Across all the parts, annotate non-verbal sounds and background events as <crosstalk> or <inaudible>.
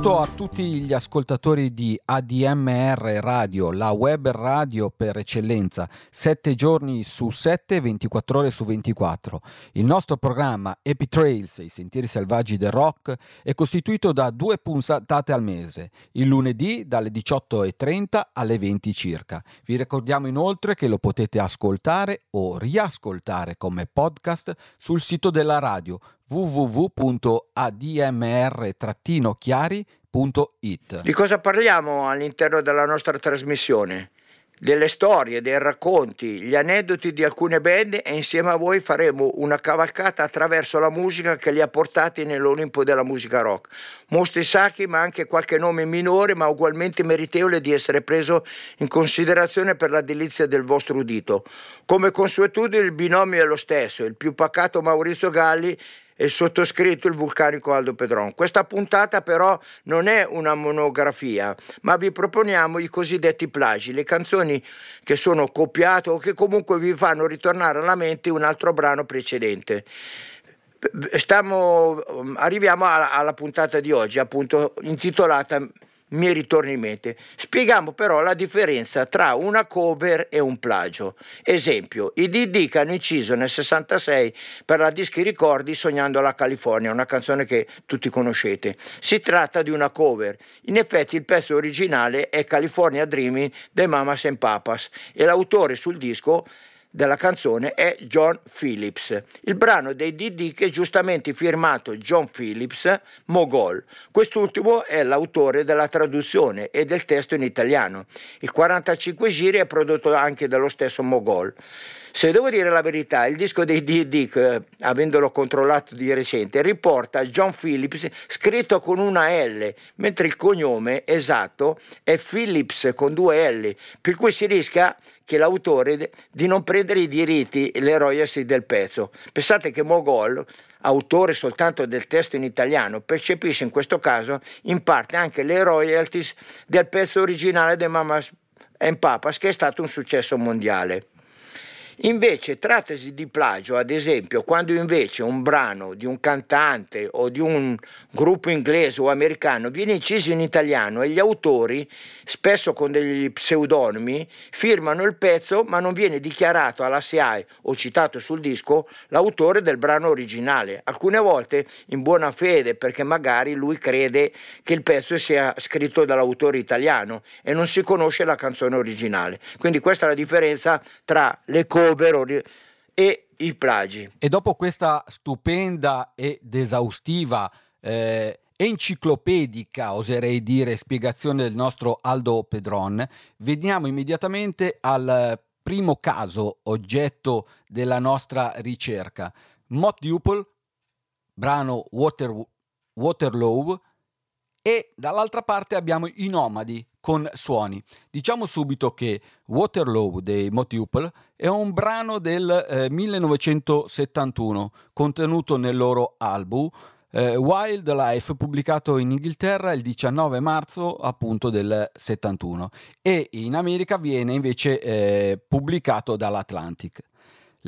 Saluto a tutti gli ascoltatori di ADMR Radio, la web radio per eccellenza, 7 giorni su 7, 24 ore su 24. Il nostro programma Happy Trails, i sentieri selvaggi del rock, è costituito da due puntate al mese, il lunedì dalle 18.30 alle 20 circa. Vi ricordiamo inoltre che lo potete ascoltare o riascoltare come podcast sul sito della radio www.admr-chiari.it. Di cosa parliamo all'interno della nostra trasmissione? Delle storie, dei racconti, gli aneddoti di alcune band e insieme a voi faremo una cavalcata attraverso la musica che li ha portati nell'Olimpo della musica rock. Mostri sacri ma anche qualche nome minore ma ugualmente meritevole di essere preso in considerazione per la delizia del vostro udito. Come consuetudine il binomio è lo stesso, il più pacato Maurizio Galli e sottoscritto il vulcanico Aldo Pedron. Questa puntata però non è una monografia, ma vi proponiamo i cosiddetti plagi, le canzoni che sono copiate o che comunque vi fanno ritornare alla mente un altro brano precedente. Stiamo, arriviamo alla, alla puntata di oggi, appunto intitolata mi ritorna in mente. Spieghiamo però la differenza tra una cover e un plagio. Esempio, i DD che hanno inciso nel 66 per la Dischi Ricordi Sognando la California, una canzone che tutti conoscete. Si tratta di una cover. In effetti il pezzo originale è California Dreaming dei Mamas and Papas e l'autore sul disco della canzone è John Phillips. Il brano dei DD che è giustamente firmato John Phillips, Mogol. Quest'ultimo è l'autore della traduzione e del testo in italiano. Il 45 giri è prodotto anche dallo stesso Mogol. Se devo dire la verità, il disco dei D&D, avendolo controllato di recente, riporta John Phillips scritto con una L, mentre il cognome esatto è Phillips con due L, per cui si rischia che l'autore di non prendere i diritti e le royalties del pezzo. Pensate che Mogol, autore soltanto del testo in italiano, percepisce in questo caso in parte anche le royalties del pezzo originale di Mamas and Papas, che è stato un successo mondiale. Invece trattasi di plagio, ad esempio, quando invece un brano di un cantante o di un gruppo inglese o americano viene inciso in italiano e gli autori, spesso con degli pseudonimi, firmano il pezzo ma non viene dichiarato alla SIAE o citato sul disco l'autore del brano originale, alcune volte in buona fede perché magari lui crede che il pezzo sia scritto dall'autore italiano e non si conosce la canzone originale. Quindi questa è la differenza tra le cose cover e i plagi. E dopo questa stupenda ed esaustiva eh, enciclopedica, oserei dire, spiegazione del nostro Aldo Pedron, veniamo immediatamente al primo caso oggetto della nostra ricerca. Mott Duple, brano Water, Waterloo, e dall'altra parte abbiamo i Nomadi con suoni. Diciamo subito che Waterloo dei Motuple è un brano del eh, 1971 contenuto nel loro album eh, Wildlife pubblicato in Inghilterra il 19 marzo appunto del 71 e in America viene invece eh, pubblicato dall'Atlantic.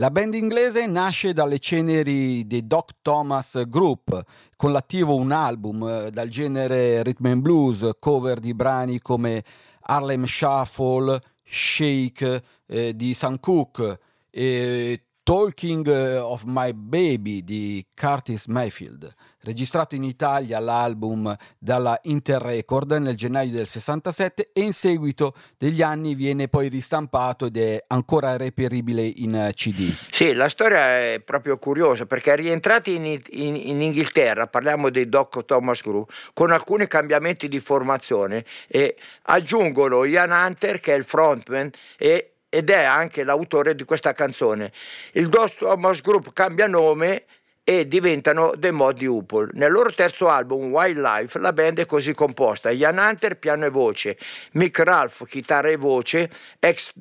La band inglese nasce dalle ceneri dei Doc Thomas Group, con l'attivo un album eh, dal genere rhythm and blues, cover di brani come Harlem Shuffle, Shake eh, di Sam Cooke e Talking eh, of My Baby di Curtis Mayfield, registrato in Italia l'album dalla Interrecord nel gennaio del 67 e in seguito degli anni viene poi ristampato ed è ancora reperibile in CD. Sì, la storia è proprio curiosa perché rientrati in, in, in Inghilterra, parliamo dei Doc Thomas Group, con alcuni cambiamenti di formazione e aggiungono Ian Hunter che è il frontman e ed è anche l'autore di questa canzone. Il Dos Thomas Group cambia nome e diventano The Modi Upol. Nel loro terzo album, Wildlife, la band è così composta: Ian Hunter, piano e voce, Mick Ralph, chitarra e voce, ex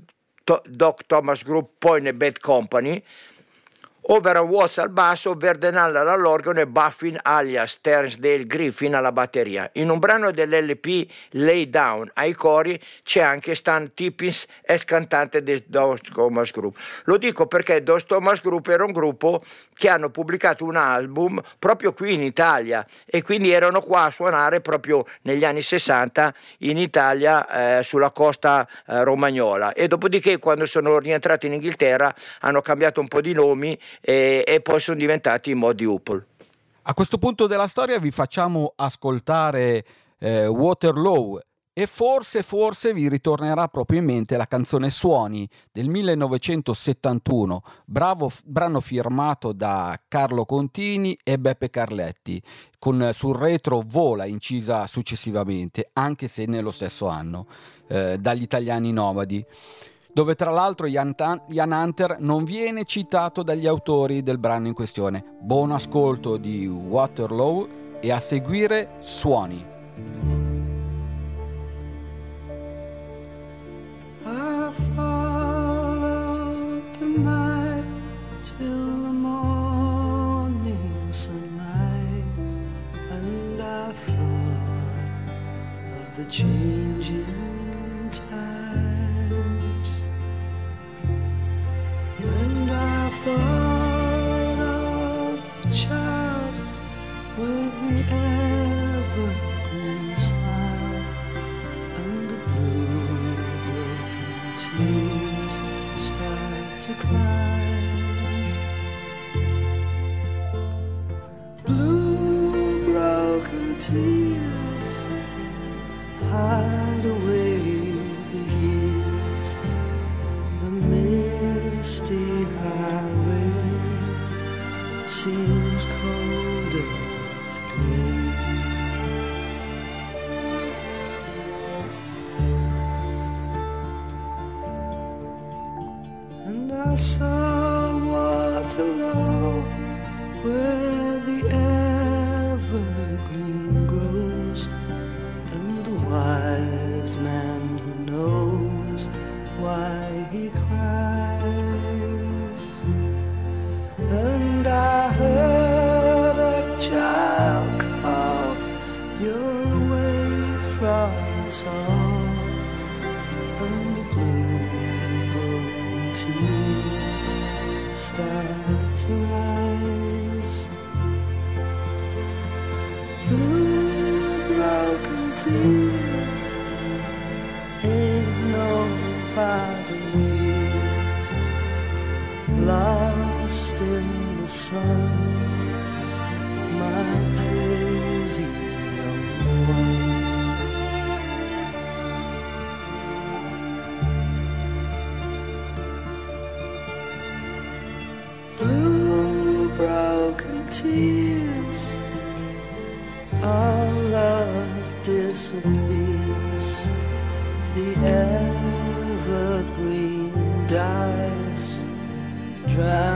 Doc Thomas Group, poi ne Bad Company, Overall Watts al basso, Verdenal all'organo e Buffin alias Ternsdale Griffin alla batteria. In un brano dell'LP Lay Down ai cori c'è anche Stan Tippins, ex cantante dei Dos Thomas Group. Lo dico perché Dos Thomas Group era un gruppo che hanno pubblicato un album proprio qui in Italia e quindi erano qua a suonare proprio negli anni 60 in Italia eh, sulla costa eh, romagnola e dopodiché quando sono rientrati in Inghilterra hanno cambiato un po' di nomi e, e poi sono diventati i Modi Upol. A questo punto della storia vi facciamo ascoltare eh, Waterloo e forse, forse vi ritornerà proprio in mente la canzone Suoni del 1971, bravo, brano firmato da Carlo Contini e Beppe Carletti, con sul retro Vola incisa successivamente, anche se nello stesso anno, eh, dagli italiani nomadi dove tra l'altro Ian, Ian Hunter non viene citato dagli autori del brano in questione. Buon ascolto di Waterloo e a seguire Suoni. I sweet. Tears, our love disappears. The evergreen dies, drowned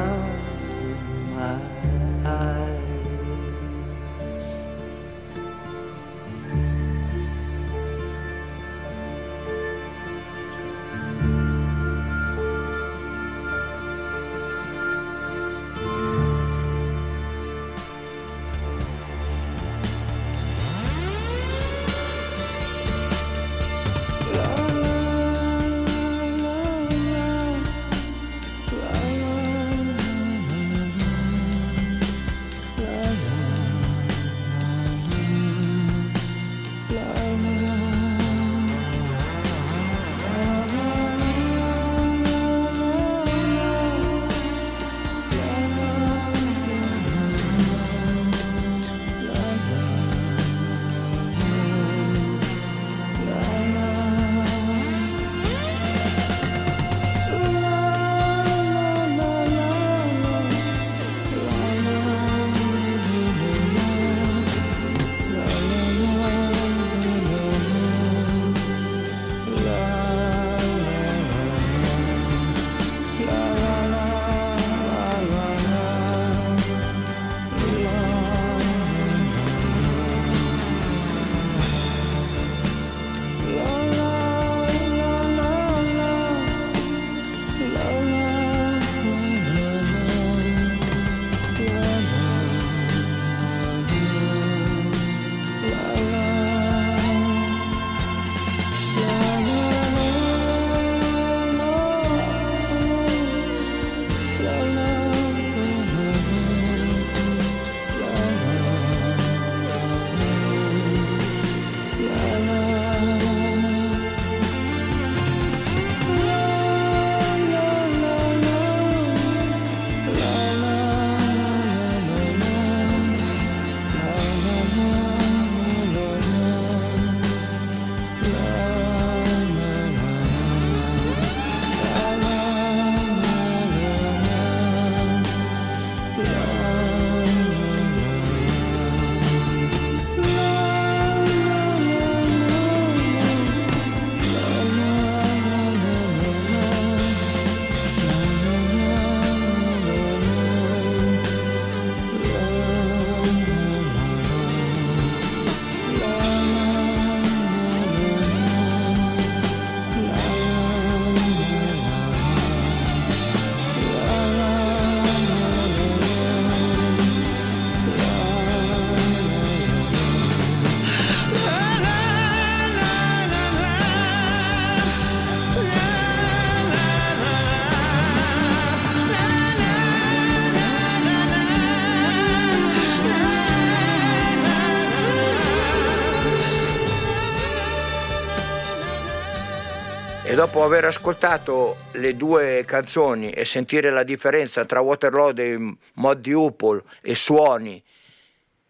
dopo aver ascoltato le due canzoni e sentire la differenza tra Waterloo dei Mod di Upol e Suoni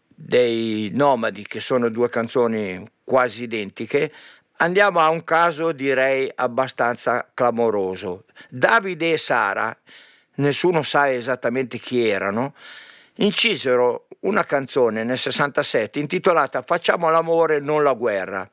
dei Nomadi, che sono due canzoni quasi identiche, andiamo a un caso direi abbastanza clamoroso. Davide e Sara, nessuno sa esattamente chi erano, incisero una canzone nel 67 intitolata Facciamo l'amore, non la guerra.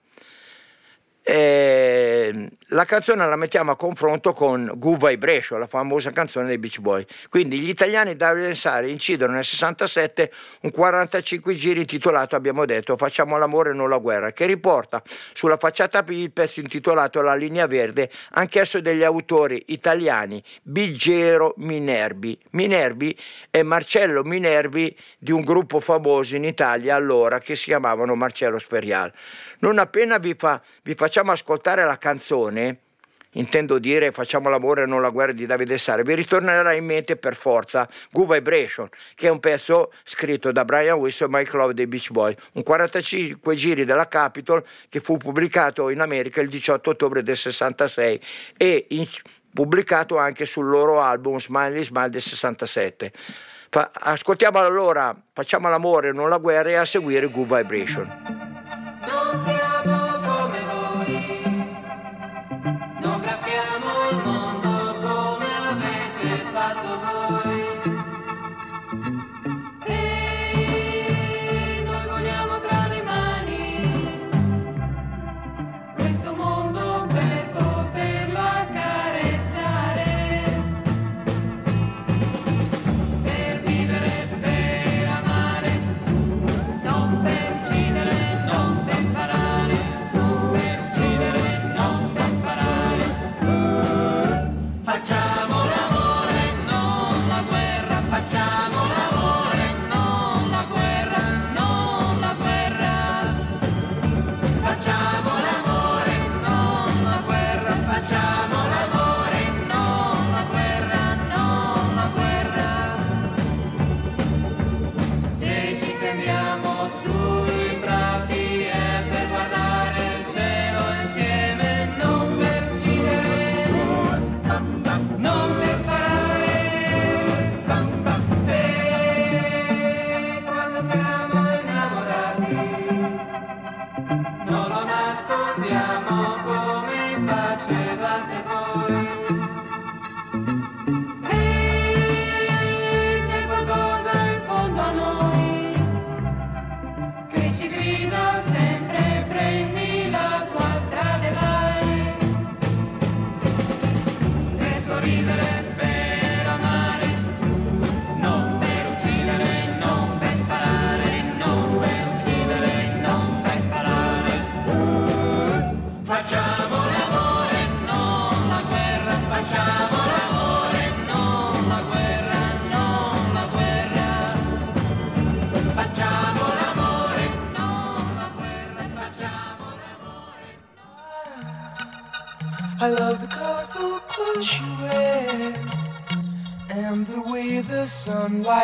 Eh, la canzone la mettiamo a confronto con Good Vibration, la famosa canzone dei Beach Boy. Quindi gli italiani Davide Sari incidono nel 67 un 45 giri intitolato, abbiamo detto, Facciamo l'amore non la guerra, che riporta sulla facciata B il pezzo intitolato La linea verde, anch'esso degli autori italiani Biggero Minerbi. Minerbi è Marcello Minervi di un gruppo famoso in Italia allora che si chiamavano Marcello Sferial. Non appena vi, fa, vi facciamo ascoltare la canzone, intendo dire facciamo l'amore e non la guerra di Davide Sare, vi ritornerà in mente per forza Good Vibration, che è un pezzo scritto da Brian Wilson e Mike Love dei Beach Boys, un 45 giri della Capitol che fu pubblicato in America il 18 ottobre del 66 e in, pubblicato anche sul loro album Smiley Smile del 67. Fa, ascoltiamo allora Facciamo l'amore e non la guerra e a seguire Good Vibration.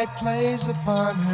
Sunlight plays upon her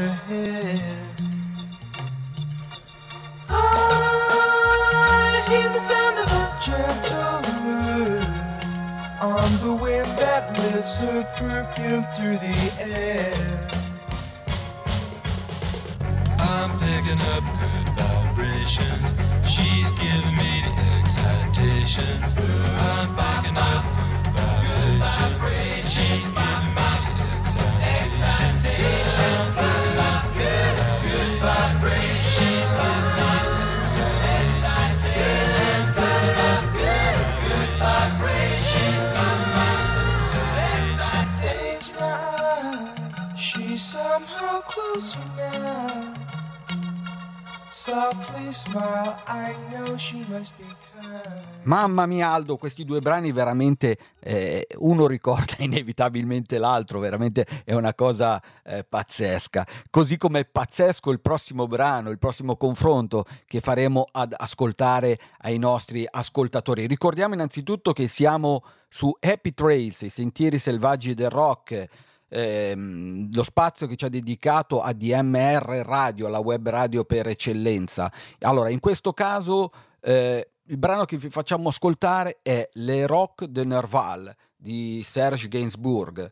Mamma mia Aldo, questi due brani veramente eh, uno ricorda <laughs> inevitabilmente l'altro, veramente è una cosa eh, pazzesca. Così come è pazzesco il prossimo brano, il prossimo confronto che faremo ad ascoltare ai nostri ascoltatori. Ricordiamo innanzitutto che siamo su Happy Trails, i sentieri selvaggi del rock ehm, lo spazio che ci ha dedicato a DMR Radio, la web radio per eccellenza. Allora, in questo caso eh, il brano che vi facciamo ascoltare è Le Rock de Nerval di Serge Gainsbourg.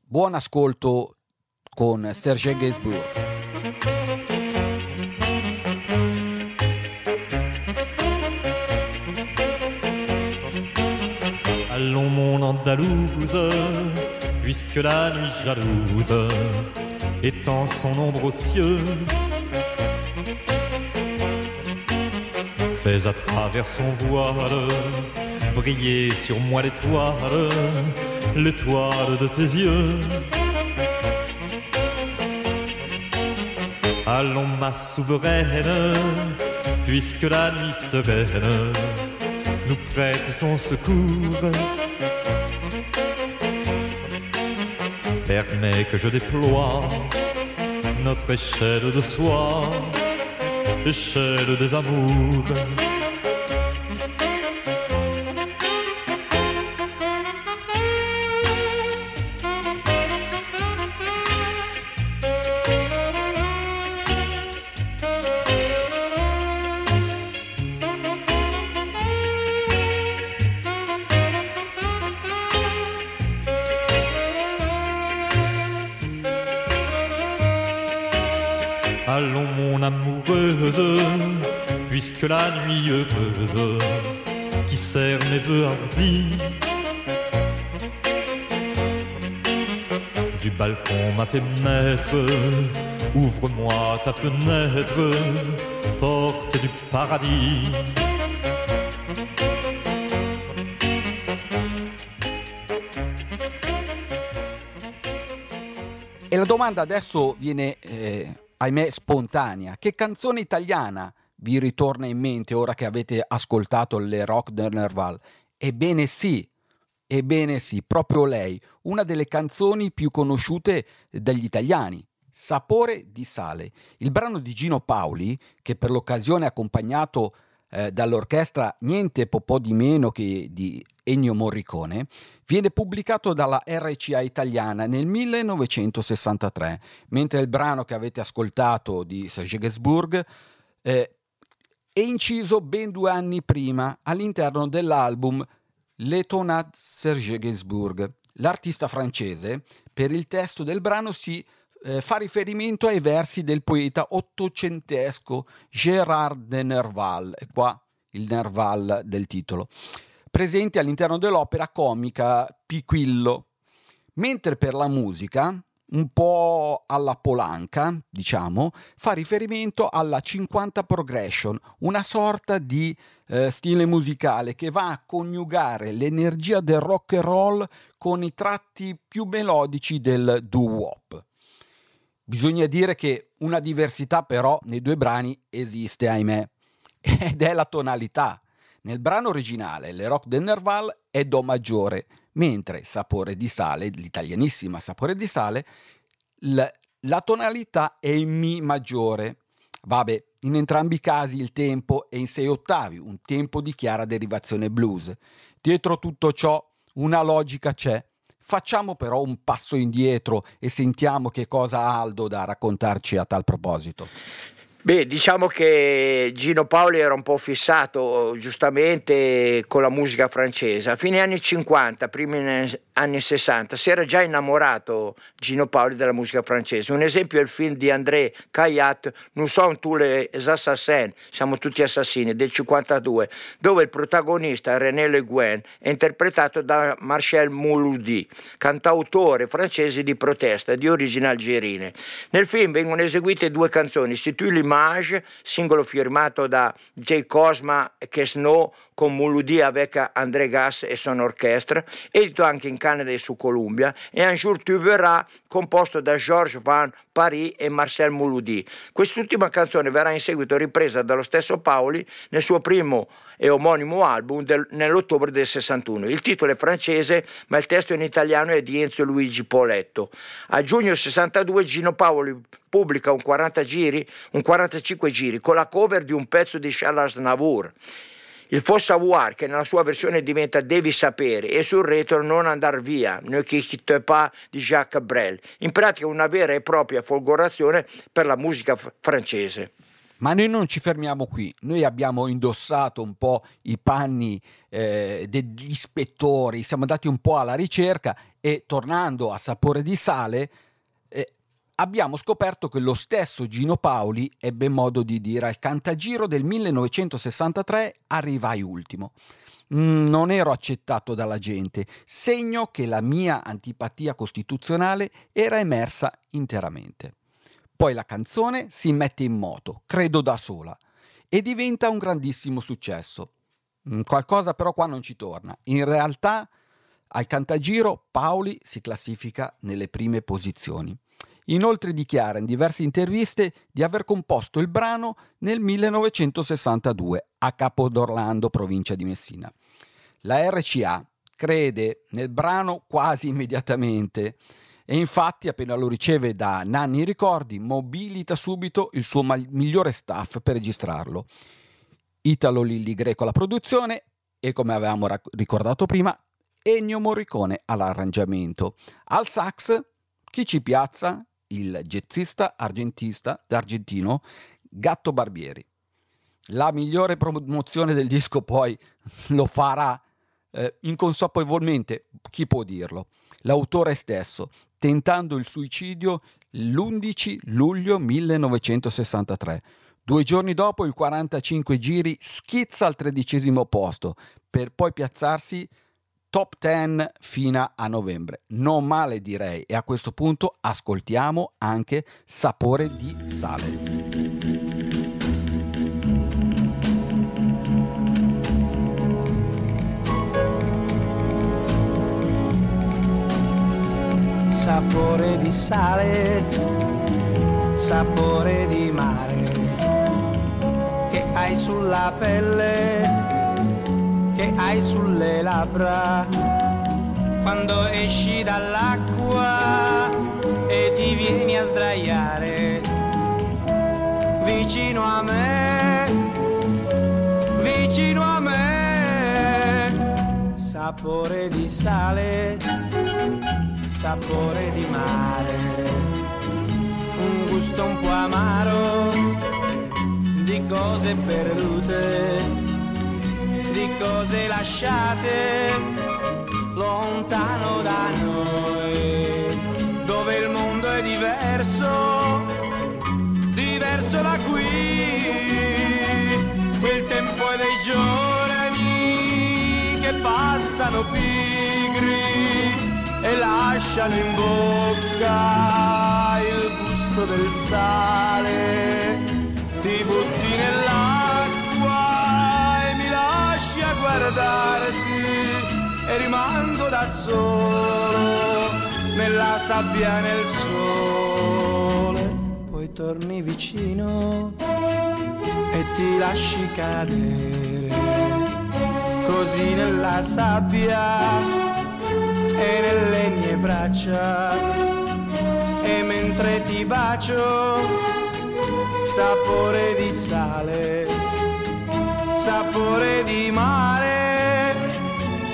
Buon ascolto con Serge Gainsbourg. Allons mon Andalouse, puisque la nuit jalouse étend son ombre aux cieux. Fais à travers son voile briller sur moi l'étoile, l'étoile de tes yeux. Allons ma souveraine, puisque la nuit sereine nous prête son secours. Permets que je déploie notre échelle de soie, échelle des amours. Nuit heureuse qui sert mes voeux hardis du balcon m'a fait maître, ouvre-moi ta fenêtre, porte du paradis. E la domanda adesso viene, eh, ahimè, spontanea. Che canzone italiana vi ritorna in mente ora che avete ascoltato le Rock del Nerval? Ebbene sì, ebbene sì, proprio lei, una delle canzoni più conosciute dagli italiani. Sapore di sale. Il brano di Gino Paoli, che per l'occasione è accompagnato eh, dall'orchestra niente po' di meno che di Ennio Morricone, viene pubblicato dalla RCA italiana nel 1963, mentre il brano che avete ascoltato di Gainsbourg eh, è inciso ben due anni prima all'interno dell'album L'Etonat Serge Gainsbourg. L'artista francese, per il testo del brano, si eh, fa riferimento ai versi del poeta ottocentesco Gérard de Nerval, e qua il Nerval del titolo, presenti all'interno dell'opera comica Piquillo. Mentre per la musica, un po' alla polanca, diciamo, fa riferimento alla 50 progression, una sorta di eh, stile musicale che va a coniugare l'energia del rock and roll con i tratti più melodici del doo-wop. Bisogna dire che una diversità però nei due brani esiste, ahimè, <laughs> ed è la tonalità. Nel brano originale, Le Rock del Nerval è Do maggiore, mentre Sapore di sale, l'italianissima Sapore di sale, la, la tonalità è in Mi maggiore. Vabbè, in entrambi i casi il tempo è in sei ottavi, un tempo di chiara derivazione blues. Dietro tutto ciò una logica c'è. Facciamo però un passo indietro e sentiamo che cosa ha Aldo da raccontarci a tal proposito. Beh, diciamo che Gino Paoli era un po' fissato giustamente con la musica francese. A fine anni 50, primi anni 60, si era già innamorato Gino Paoli della musica francese. Un esempio è il film di André Caillat, Nous sommes tous les assassins, siamo tutti assassini, del 52, dove il protagonista René Le Guin è interpretato da Marcel Mouloudi, cantautore francese di protesta di origine algerine. Nel film vengono eseguite due canzoni, Si tu l'image, singolo firmato da J. Cosma Kesno con Mouloudi avec André Gass e son orchestra, edito anche in Canada e su Columbia, e Un jour tu verras, composto da Georges Van Paris e Marcel Mouloudi. Quest'ultima canzone verrà in seguito ripresa dallo stesso Paoli nel suo primo e omonimo album del, nell'ottobre del 61. Il titolo è francese, ma il testo in italiano è di Enzo Luigi Poletto. A giugno 62 Gino Paoli pubblica un 40 giri, un 45 giri con la cover di un pezzo di Charles Navour. Il Faut savoir che nella sua versione diventa Devi sapere e sul retro Non andar via, Ne quitte pas di Jacques Brel. In pratica una vera e propria folgorazione per la musica f- francese. Ma noi non ci fermiamo qui, noi abbiamo indossato un po' i panni eh, degli ispettori, siamo andati un po' alla ricerca e tornando a sapore di sale eh, abbiamo scoperto che lo stesso Gino Paoli ebbe modo di dire al Cantagiro del 1963 arrivai ultimo. Mm, Non ero accettato dalla gente, segno che la mia antipatia costituzionale era emersa interamente. Poi la canzone si mette in moto, credo da sola, e diventa un grandissimo successo. Mm, Qualcosa però qua non ci torna. In realtà al Cantagiro Paoli si classifica nelle prime posizioni. Inoltre dichiara in diverse interviste di aver composto il brano nel 1962 a Capodorlando, provincia di Messina. La RCA crede nel brano quasi immediatamente e infatti appena lo riceve da Nanni Ricordi mobilita subito il suo migliore staff per registrarlo. Italo Lilli Greco alla produzione e come avevamo ricordato prima Ennio Morricone all'arrangiamento. Al sax chi ci piazza? Il jazzista argentista argentino Gatto Barbieri. La migliore promozione del disco poi lo farà eh, inconsapevolmente, chi può dirlo? L'autore stesso, tentando il suicidio l'11 luglio 1963. Due giorni dopo, il 45 giri schizza al tredicesimo posto, per poi piazzarsi top 10 fino a novembre. Non male direi e a questo punto ascoltiamo anche Sapore di sale. sapore di sale, sapore di mare, che hai sulla pelle, che hai sulle labbra, quando esci dall'acqua e ti vieni a sdraiare vicino a me, vicino a me, sapore di sale sapore di mare, un gusto un po' amaro di cose perdute, di cose lasciate lontano da noi, dove il mondo è diverso, diverso da qui, quel tempo è dei giorni che passano pigri e lasciano in bocca il gusto del sale. Solo nella sabbia nel sole. Poi torni vicino e ti lasci cadere così nella sabbia e nelle mie braccia e mentre ti bacio sapore di sale sapore di mare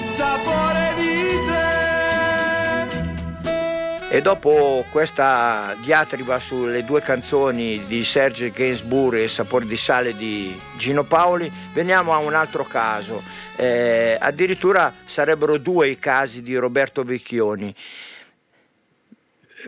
sapore E dopo questa diatriba sulle due canzoni di Serge Gainsbourg e Sapore di sale di Gino Paoli, veniamo a un altro caso. Eh, addirittura sarebbero due i casi di Roberto Vecchioni.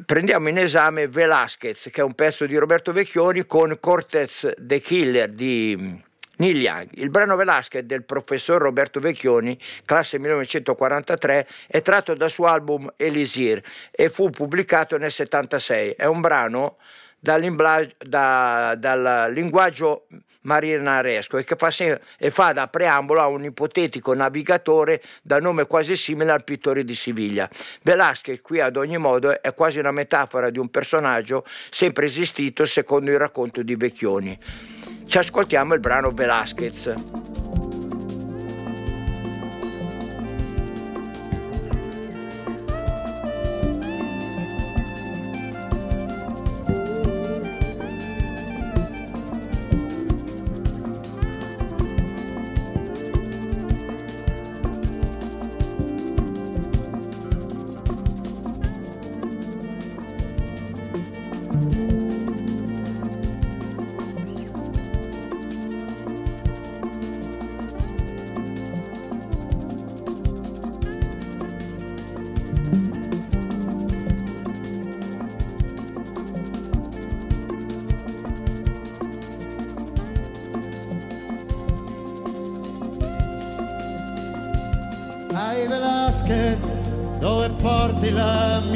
Prendiamo in esame Velasquez, che è un pezzo di Roberto Vecchioni, con Cortez the Killer di Neil Young. Il brano Velasquez del professor Roberto Vecchioni, classe 1943, è tratto dal suo album Elisir e fu pubblicato nel 76. È un brano da- dal linguaggio marinaresco e che fa, e fa da preambolo a un ipotetico navigatore da nome quasi simile al pittore di Siviglia. Velasquez qui ad ogni modo è quasi una metafora di un personaggio sempre esistito secondo il racconto di Vecchioni. Ci ascoltiamo il brano Velasquez.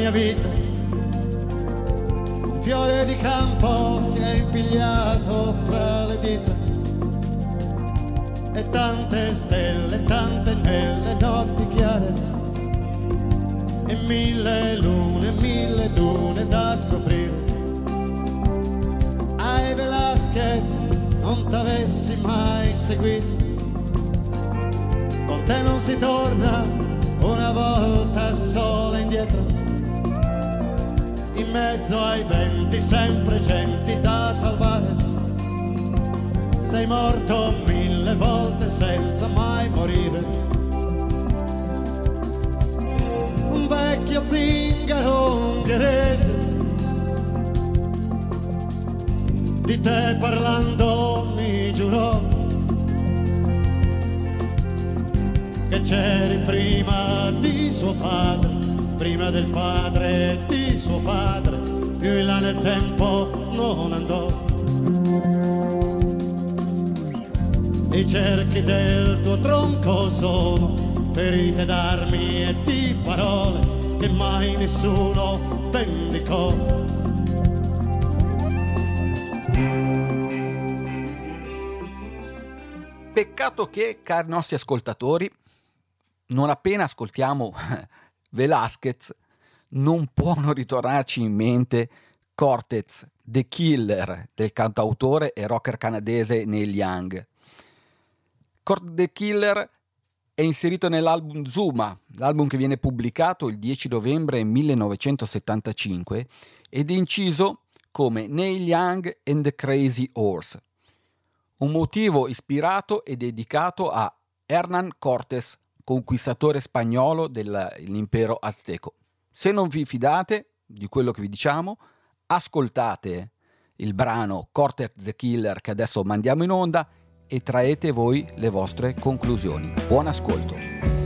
Mia vita? Un fiore di campo si è impigliato fra le dita. E tante stelle, tante nelle notti chiare. E mille lune, mille dune da scoprire. Ai Velasquez, non t'avessi mai seguito con te non si torna una volta sola indietro. In mezzo ai venti sempre genti da salvare. Sei morto mille volte senza mai morire. Un vecchio zingaro ungherese. Di te parlando mi giurò che c'eri prima di suo padre, prima del padre di padre, più in là nel tempo non andò. I cerchi del tuo tronco sono ferite d'armi e di parole che mai nessuno vendicò. Peccato che, cari nostri ascoltatori, non appena ascoltiamo <laughs> Velasquez, non può non ritornarci in mente Cortez, The Killer del cantautore e rocker canadese Neil Young. Cort The Killer è inserito nell'album Zuma, l'album che viene pubblicato il 10 novembre 1975 ed è inciso come Neil Young and the Crazy Horse, un motivo ispirato e dedicato a Hernán Cortés, conquistatore spagnolo dell'impero azteco. Se non vi fidate di quello che vi diciamo, ascoltate il brano Cortex the Killer che adesso mandiamo in onda e traete voi le vostre conclusioni. Buon ascolto.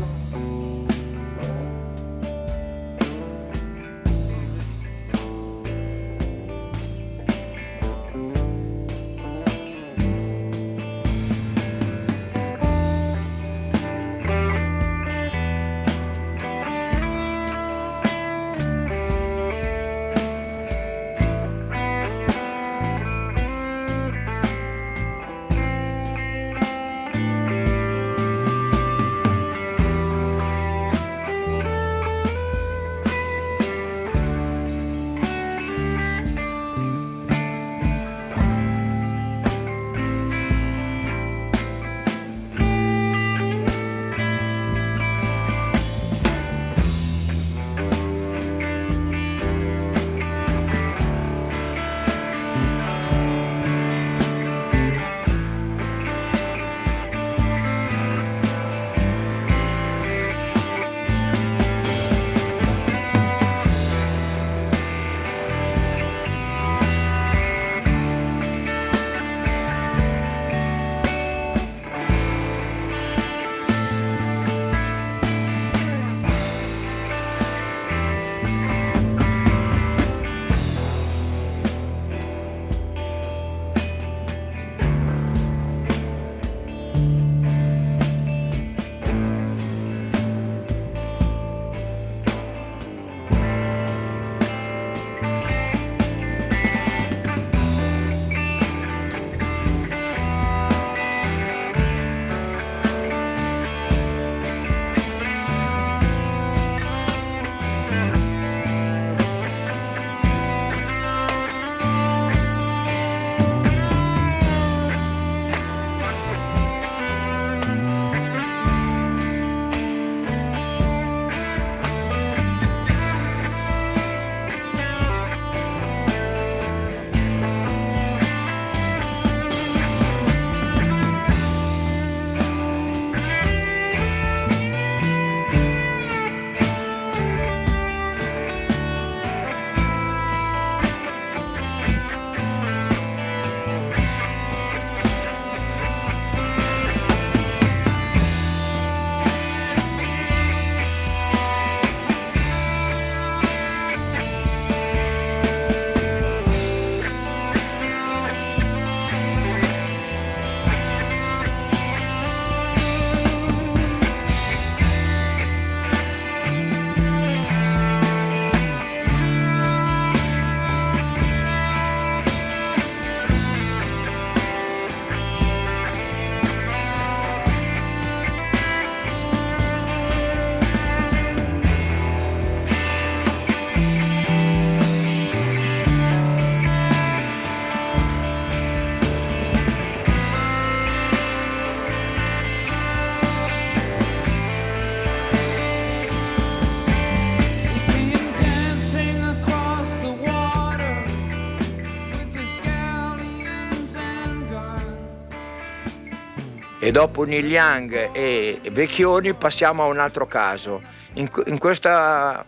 Dopo Neil Young e Vecchioni passiamo a un altro caso. In, in questa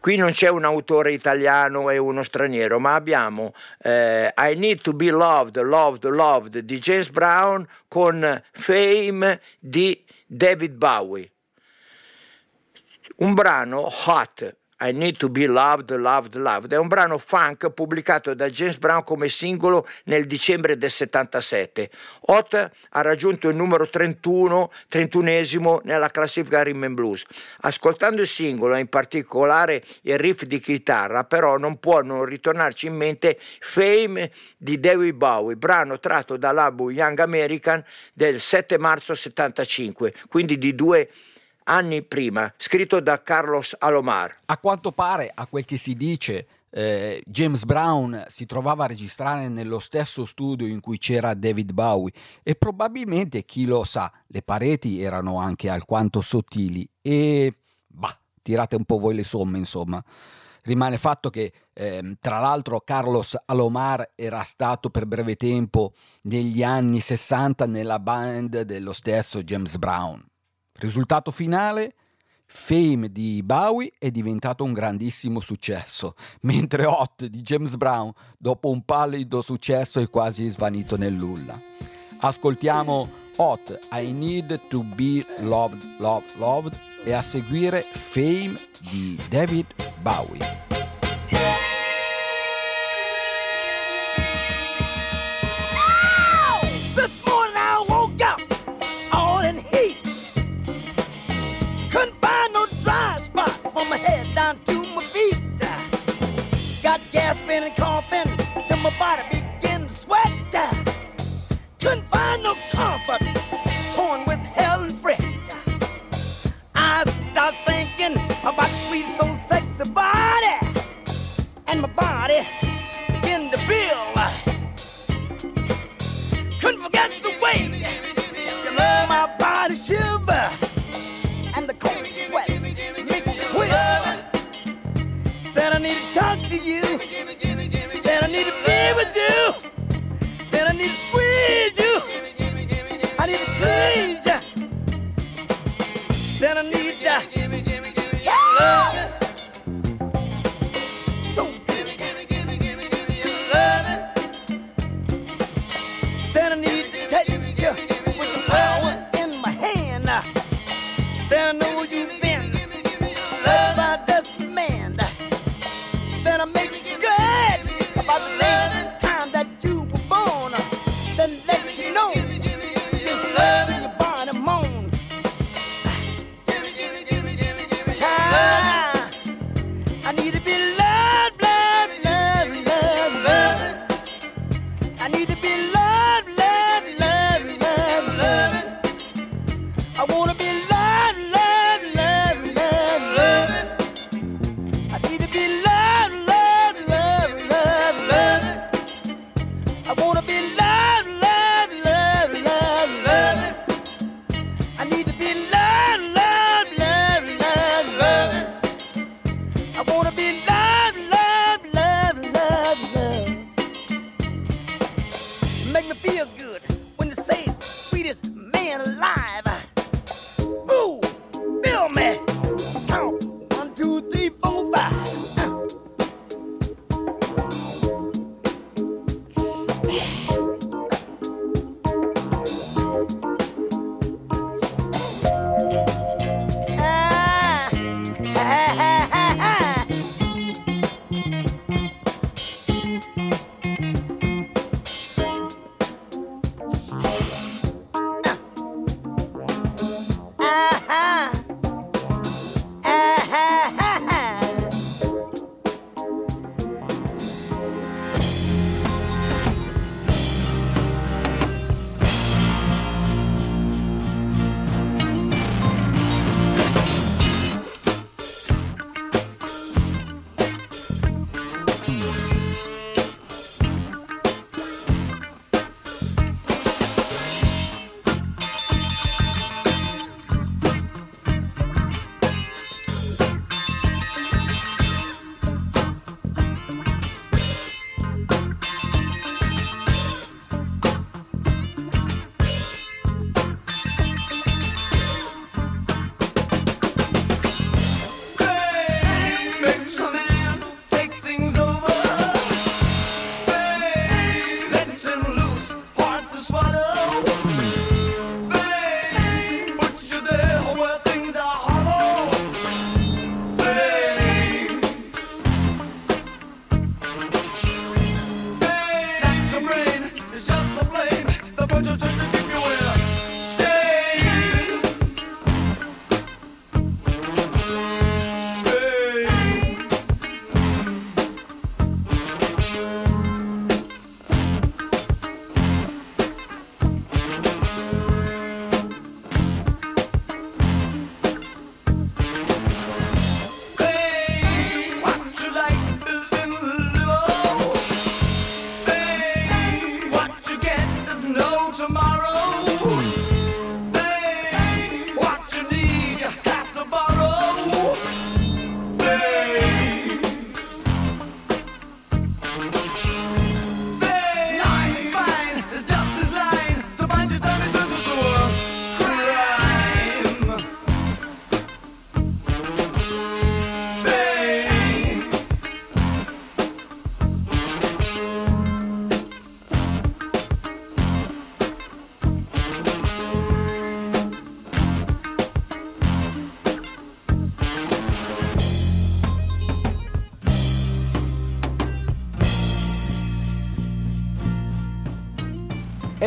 Qui non c'è un autore italiano e uno straniero, ma abbiamo eh, I Need to Be Loved, Loved, Loved di James Brown con Fame di David Bowie. Un brano hot I Need to Be Loved, Loved, Loved. È un brano funk pubblicato da James Brown come singolo nel dicembre del 77. Hot ha raggiunto il numero 31, 31esimo nella classifica Rhythm Blues. Ascoltando il singolo, e in particolare il riff di chitarra, però non può non ritornarci in mente Fame di David Bowie, brano tratto dall'album Young American del 7 marzo 75, quindi di due anni prima, scritto da Carlos Alomar. A quanto pare, a quel che si dice, eh, James Brown si trovava a registrare nello stesso studio in cui c'era David Bowie e probabilmente, chi lo sa, le pareti erano anche alquanto sottili e, bah, tirate un po' voi le somme, insomma. Rimane fatto che, eh, tra l'altro, Carlos Alomar era stato per breve tempo negli anni 60 nella band dello stesso James Brown. Risultato finale? Fame di Bowie è diventato un grandissimo successo, <laughs> mentre Hot di James Brown, dopo un pallido successo, è quasi svanito nel nulla. Ascoltiamo Hot, I Need to Be Loved, Loved, Loved e a seguire Fame di David Bowie. Got gasping and coughing till my body began to sweat. Couldn't find no comfort, torn with hell and fret. I start thinking about sweet, so sexy body, and my body. I need to talk to you. Then I need to be with you. Then I need to squeeze you. I need to please you. Then I need to. Yeah. So. Then I need to take you with the power in my hand. Then I know you.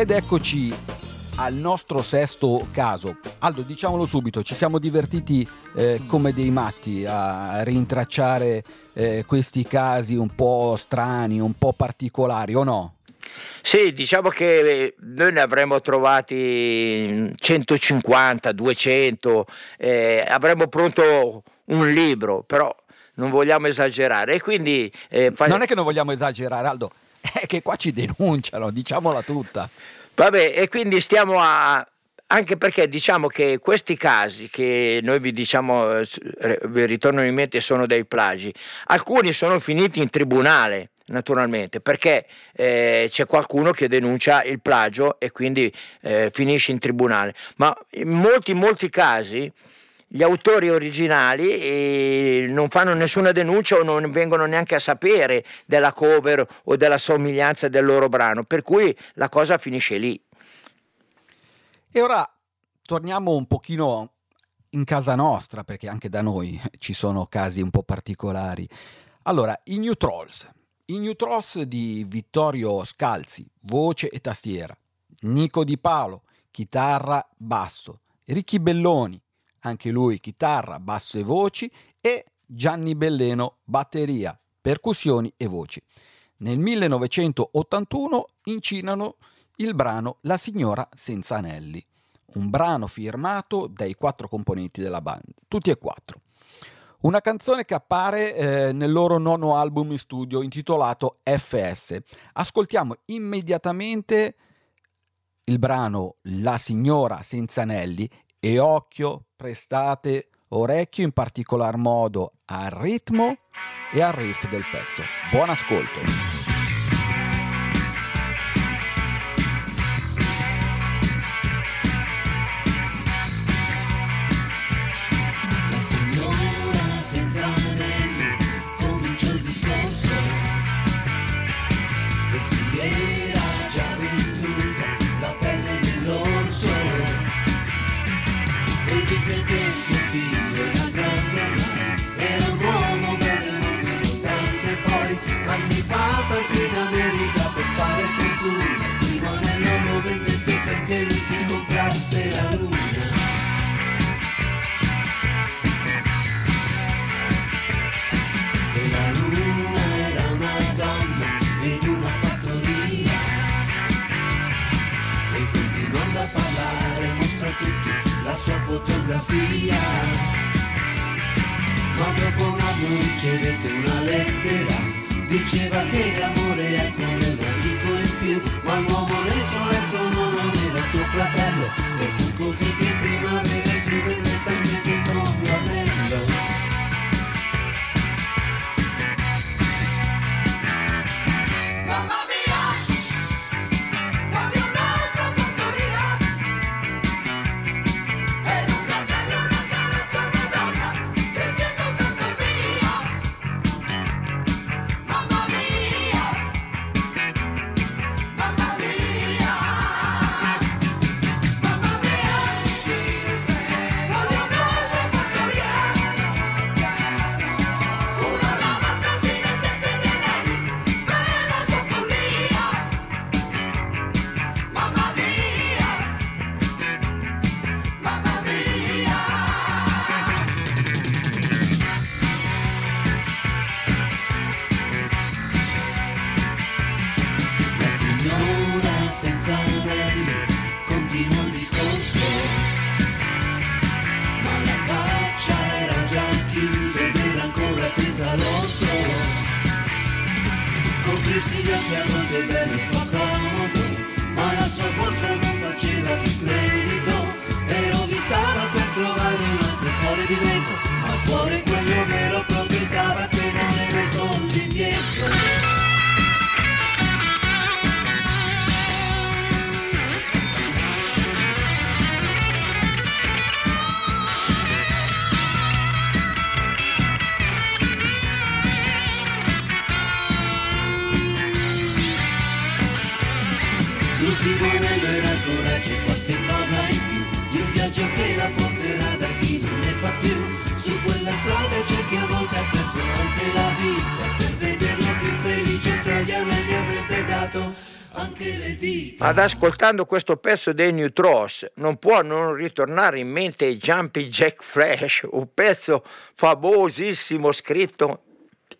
Ed eccoci al nostro sesto caso. Aldo, diciamolo subito, ci siamo divertiti eh, come dei matti a rintracciare eh, questi casi un po' strani, un po' particolari, o no? Sì, diciamo che eh, noi ne avremmo trovati 150, 200, eh, avremmo pronto un libro, però non vogliamo esagerare e quindi eh, fa- Non è che non vogliamo esagerare, Aldo, è <laughs> che qua ci denunciano, diciamola tutta. Vabbè, e quindi stiamo a... Anche perché diciamo che questi casi che noi vi diciamo, eh, vi ritornano in mente sono dei plagi, alcuni sono finiti in tribunale naturalmente perché eh, c'è qualcuno che denuncia il plagio e quindi eh, finisce in tribunale, ma in molti, molti casi gli autori originali non fanno nessuna denuncia o non vengono neanche a sapere della cover o della somiglianza del loro brano, per cui la cosa finisce lì. E ora torniamo un pochino in casa nostra, perché anche da noi ci sono casi un po' particolari. Allora, i New Trolls. I New Trolls di Vittorio Scalzi, voce e tastiera. Nico Di Paolo, chitarra, basso. Ricchi Belloni, anche lui chitarra, basso e voci. E Gianni Belleno, batteria, percussioni e voci. Nel 1981 incinano il brano La signora senza anelli, un brano firmato dai quattro componenti della band, tutti e quattro. Una canzone che appare eh, nel loro nono album in studio intitolato FS. Ascoltiamo immediatamente il brano La signora senza anelli e occhio, prestate orecchio in particolar modo al ritmo e al riff del pezzo. Buon ascolto. Fotografia. Ma dopo un anno ricevette una lettera Diceva che l'amore è come un amico in più. Ma l'uomo nel suo letto non aveva suo fratello E fu così che in primavera si Ad ascoltando questo pezzo dei New Tross non può non ritornare in mente Jumpy Jack Flash, un pezzo famosissimo scritto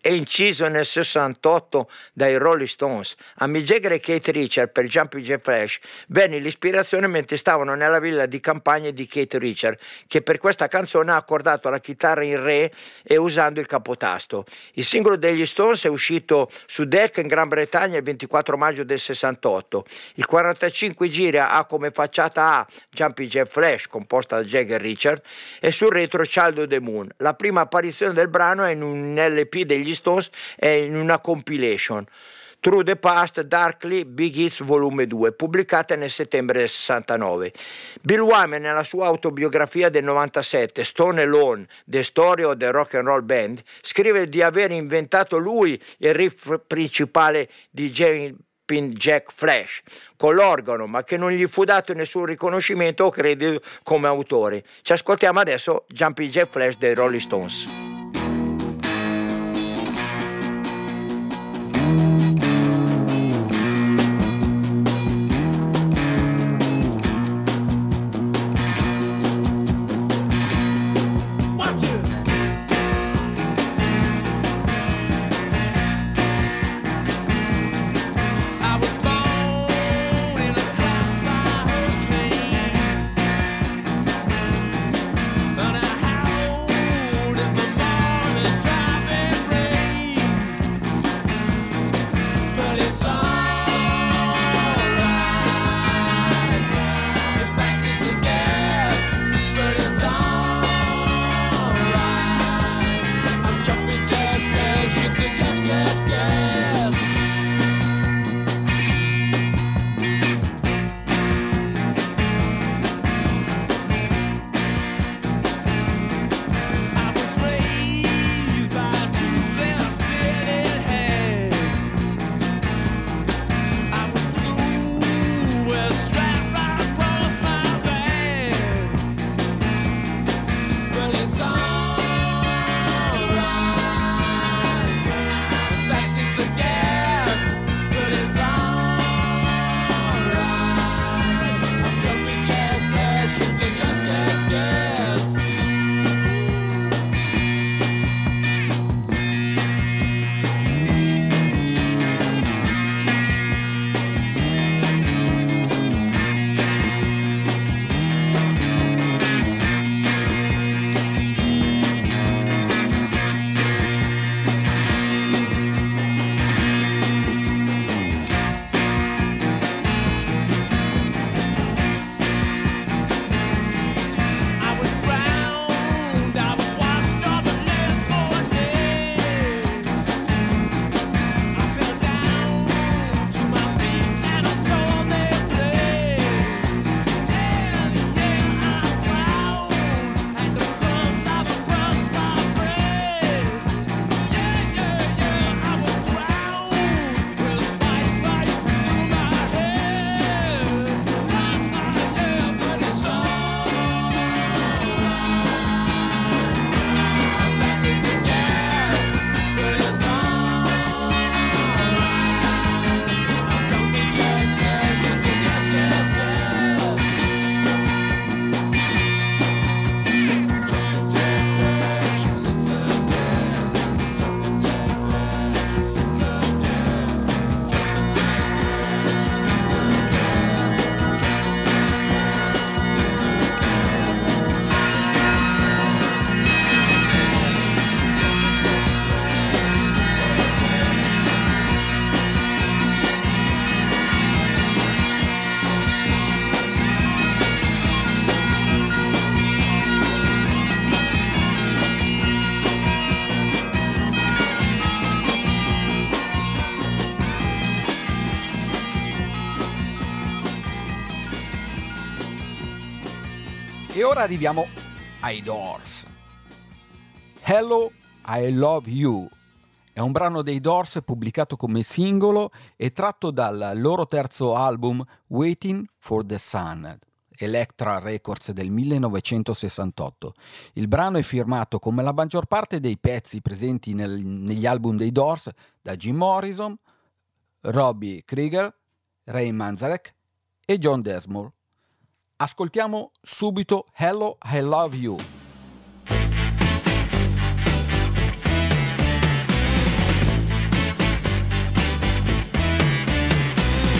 e inciso nel 68 dai Rolling Stones. A Mick Jagger e Kate Richard per Jumpy Jack Flash venne l'ispirazione mentre stavano nella villa di campagna di Kate Richard, che per questa canzone ha accordato la chitarra in re e usando il capotasto. Il singolo degli Stones è uscito su Deck in Gran Bretagna il 24 maggio del 68. Il 45 giri ha come facciata A Jumpy Jack Flash, composta da Jagger Richard, e sul retro Child of the Moon. La prima apparizione del brano è in un LP degli Stones e in una compilation. Through the Past Darkly Big Hits Volume 2, pubblicata nel settembre del 69. Bill Wyman nella sua autobiografia del 97, Stone Alone, The Story of the Rock and Roll Band, scrive di aver inventato lui il riff principale di Jumping Jack Flash con l'organo, ma che non gli fu dato nessun riconoscimento o credito come autore. Ci ascoltiamo adesso Jumping Jack Flash dei Rolling Stones. Ora arriviamo ai Doors. Hello, I Love You è un brano dei Doors pubblicato come singolo e tratto dal loro terzo album Waiting for the Sun, Electra Records del 1968. Il brano è firmato come la maggior parte dei pezzi presenti nel- negli album dei Doors da Jim Morrison, Robbie Krieger, Ray Manzarek e John Desmore. Ascoltiamo subito Hello, I Love You.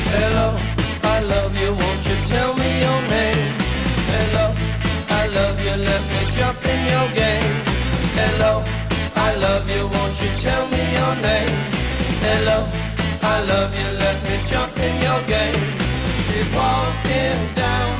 Hello, I love you, won't you tell me your name? Hello, I love you, let me jump in your game. Hello, I love you, won't you tell me your name? Hello, I love you, let me jump in your game. She's walking down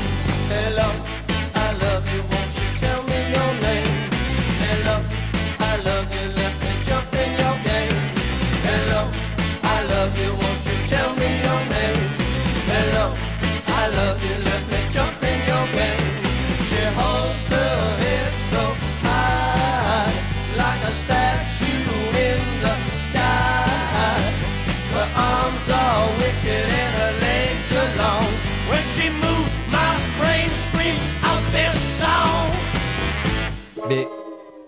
Beh,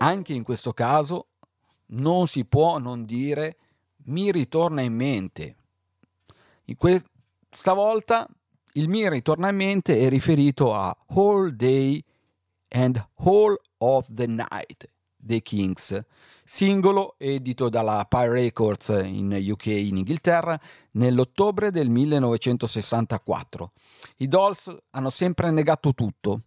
anche in questo caso non si può non dire mi ritorna in mente. In que- stavolta il mi ritorna in mente è riferito a All Day and All of the Night dei Kings, singolo edito dalla Pie Records in UK in Inghilterra nell'ottobre del 1964. I Dolls hanno sempre negato tutto,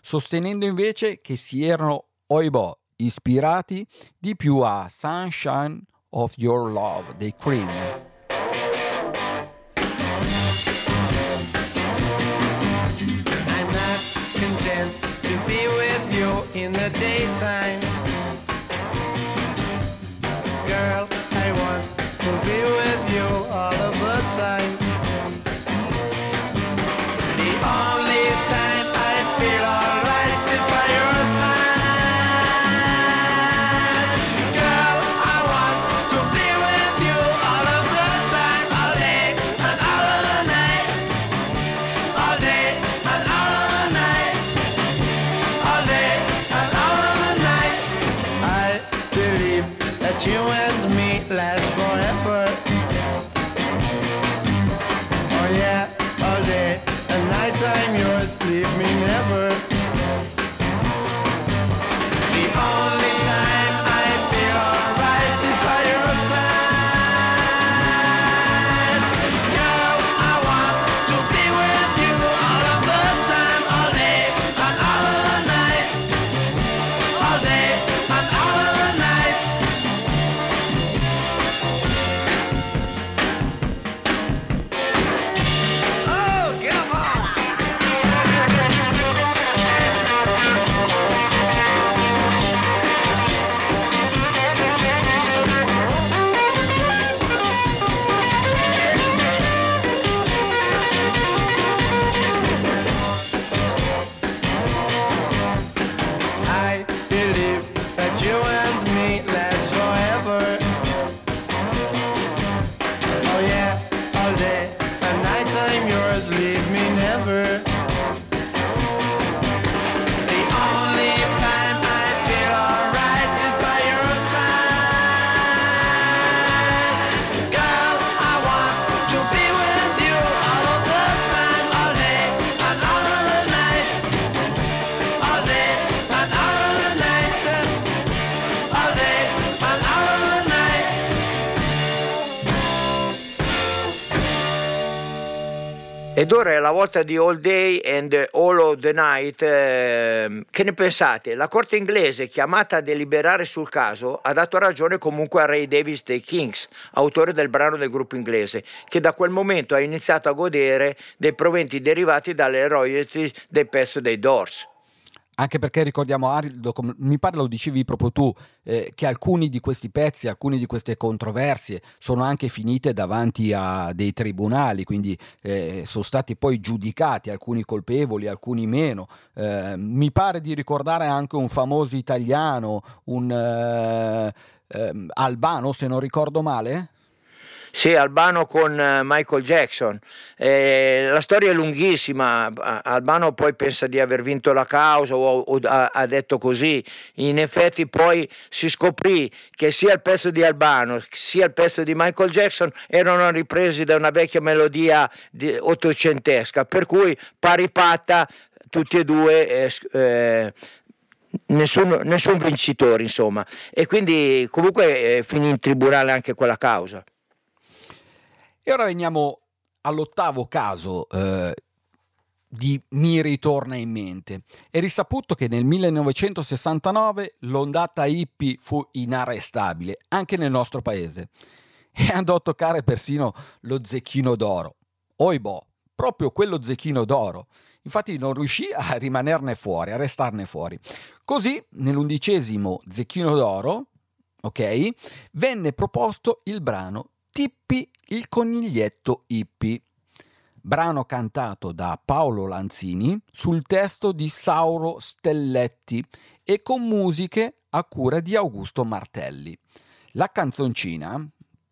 sostenendo invece che si erano oibò ispirati di più a Sunshine of Your Love dei Cream. You and me last forever. Oh yeah, all day and night I'm yours, leave me never. Ed ora è la volta di All Day and All of the Night. ehm, che ne pensate? La corte inglese, chiamata a deliberare sul caso, ha dato ragione comunque a Ray Davis dei Kings, autore del brano del gruppo inglese, che da quel momento ha iniziato a godere dei proventi derivati dalle royalties del pezzo dei Doors. Anche perché ricordiamo, Arido, mi pare lo dicevi proprio tu, eh, che alcuni di questi pezzi, alcune di queste controversie sono anche finite davanti a dei tribunali, quindi eh, sono stati poi giudicati, alcuni colpevoli, alcuni meno. Eh, mi pare di ricordare anche un famoso italiano, un eh, ehm, albano, se non ricordo male. Sì, Albano con eh, Michael Jackson. Eh, la storia è lunghissima. Albano poi pensa di aver vinto la causa o, o ha, ha detto così. In effetti poi si scoprì che sia il pezzo di Albano sia il pezzo di Michael Jackson erano ripresi da una vecchia melodia di- ottocentesca, per cui pari patta tutti e due eh, eh, nessun, nessun vincitore, insomma. E quindi comunque eh, finì in tribunale anche quella causa. E ora veniamo all'ottavo caso eh, di mi ritorna in mente. È risaputo che nel 1969 l'ondata hippie fu inarrestabile anche nel nostro paese e <laughs> andò a toccare persino lo zecchino d'oro. Oibò, proprio quello zecchino d'oro. Infatti non riuscì a rimanerne fuori, a restarne fuori. Così, nell'undicesimo zecchino d'oro, ok, venne proposto il brano Tippi il coniglietto hippie, brano cantato da Paolo Lanzini sul testo di Sauro Stelletti e con musiche a cura di Augusto Martelli. La canzoncina,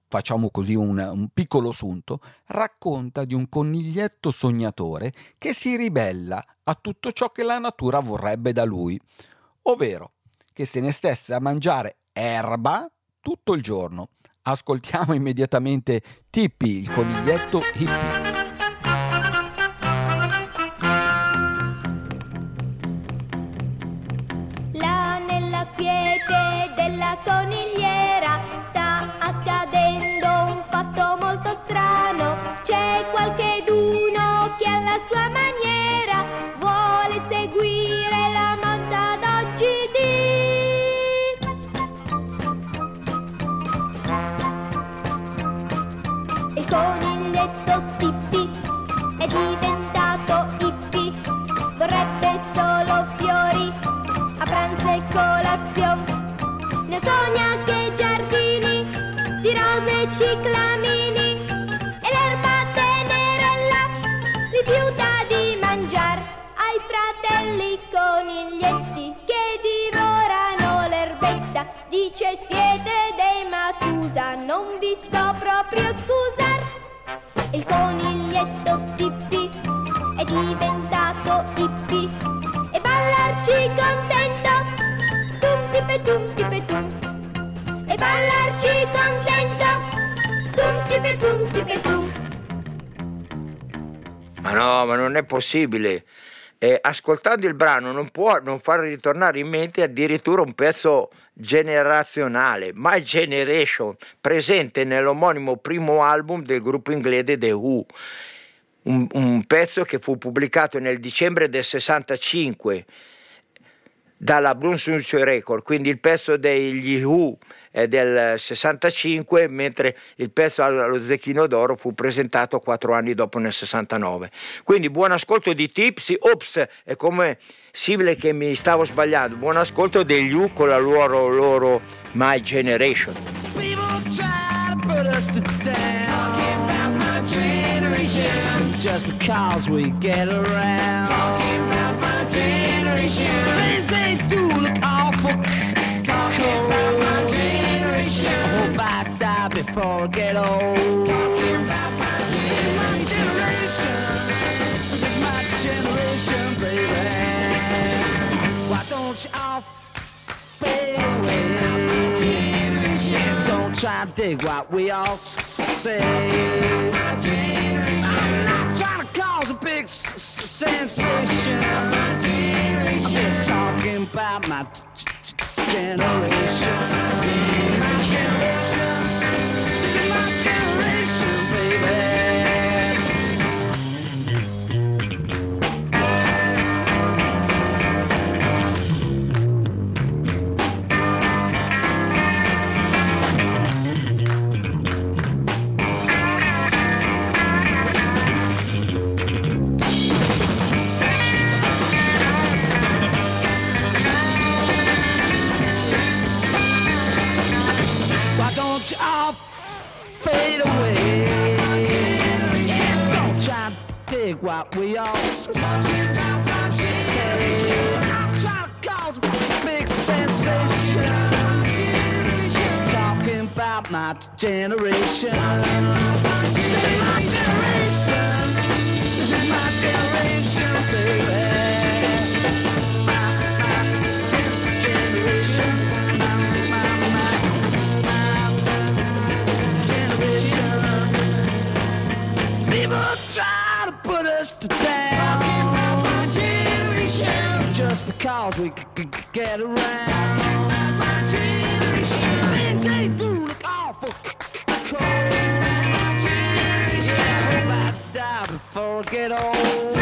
facciamo così un, un piccolo sunto, racconta di un coniglietto sognatore che si ribella a tutto ciò che la natura vorrebbe da lui, ovvero che se ne stesse a mangiare erba tutto il giorno. Ascoltiamo immediatamente Tippi, il coniglietto hippie. Là nella quiete della conigliera Dice siete dei Matusa, non vi so proprio scusar. Il coniglietto Tippi è diventato hippie e ballarci contento tum tipe tum tipe tum e ballarci contento tum tipe tum tipe tum Ma no, ma non è possibile. Eh, ascoltando il brano non può non far ritornare in mente addirittura un pezzo generazionale, My Generation, presente nell'omonimo primo album del gruppo inglese The Who. Un, un pezzo che fu pubblicato nel dicembre del 65 dalla Brunswick Record, quindi il pezzo degli Who è del 65, mentre il pezzo allo Zecchino d'Oro fu presentato quattro anni dopo nel 69. Quindi buon ascolto di Tipsy, ops, è come simile che mi stavo sbagliando, buon ascolto degli Who con la loro, loro my generation. Just because we get around. Talking about my generation. Things they do look awful. I die before I get old. Talking about my generation. My generation, baby. Why don't you all fade away? Don't try to dig what we all say. I'm not trying to cause a big sensation. I'm just talking about. My generation. all fade away. Don't try to dig what we all say. Try to cause a big sensation. Just talking about my generation. Just because we c- c- c- get around. Things they do look awful c- c- cold. Yeah, I hope I die before I get old.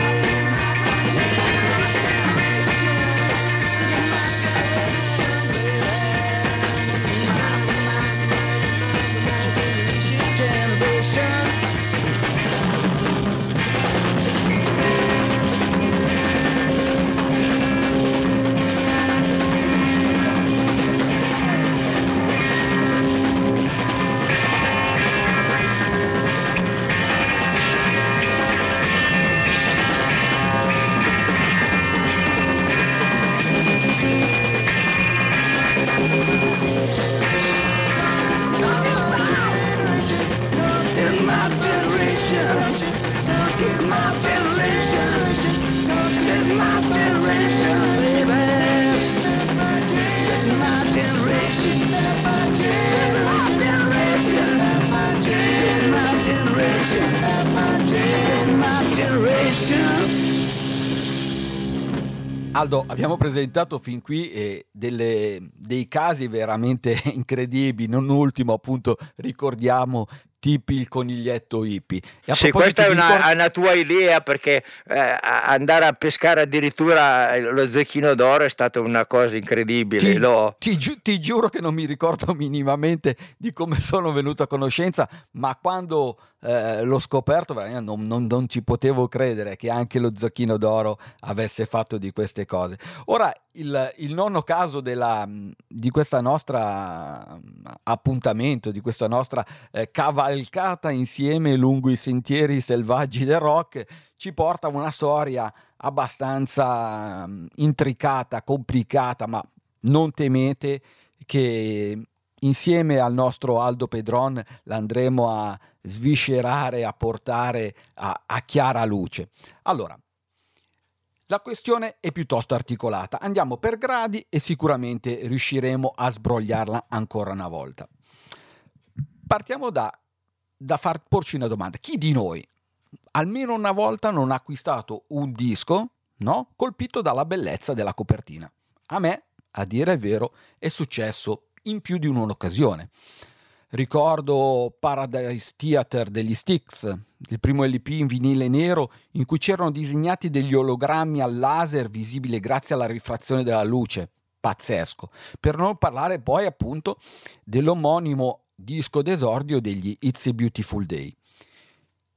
Aldo, abbiamo presentato fin qui eh, delle- dei casi veramente <laughs> incredibili, non ultimo appunto ricordiamo tipi il coniglietto a Sì, questa è una, ricor- è una tua idea perché eh, andare a pescare addirittura lo zecchino d'oro è stata una cosa incredibile. Ti, Lo- ti giu- ti giuro che non mi ricordo <laughs> minimamente di come sono venuto a conoscenza, ma quando eh, l'ho scoperto non, non- non ci potevo credere che anche lo Zocchino d'Oro avesse fatto di queste cose. Ora, il, il nonno caso della, di questa nostra mm, appuntamento, di questa nostra eh, cavalcata insieme lungo i sentieri selvaggi del rock, ci porta a una storia abbastanza mm, intricata, complicata, ma non temete che insieme al nostro Aldo Pedron l'andremo a sviscerare, a portare a, a chiara luce. Allora, la questione è piuttosto articolata, andiamo per gradi e sicuramente riusciremo a sbrogliarla ancora una volta. Partiamo da, da far porci una domanda. Chi di noi almeno una volta non ha acquistato un disco, no? Colpito dalla bellezza della copertina. A me, a dire il vero, è successo in più di un'occasione. Ricordo Paradise Theater degli Styx, il primo LP in vinile nero in cui c'erano disegnati degli ologrammi al laser visibili grazie alla rifrazione della luce. Pazzesco. Per non parlare poi appunto dell'omonimo disco d'esordio degli It's a Beautiful Day.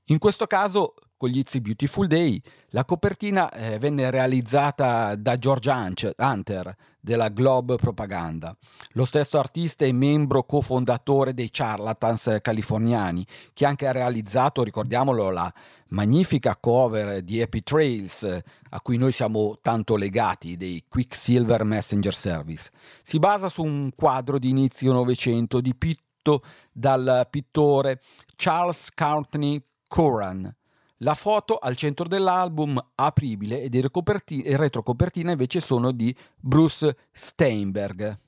In questo caso, con gli It's a Beautiful Day, la copertina eh, venne realizzata da George Hunter della Globe Propaganda, lo stesso artista e membro cofondatore dei Charlatans californiani, che anche ha realizzato, ricordiamolo, la magnifica cover di Happy Trails, a cui noi siamo tanto legati, dei Quicksilver Messenger Service. Si basa su un quadro di inizio Novecento dipinto dal pittore Charles Courtney Curran. La foto al centro dell'album apribile ed il retrocopertina invece sono di Bruce Steinberg.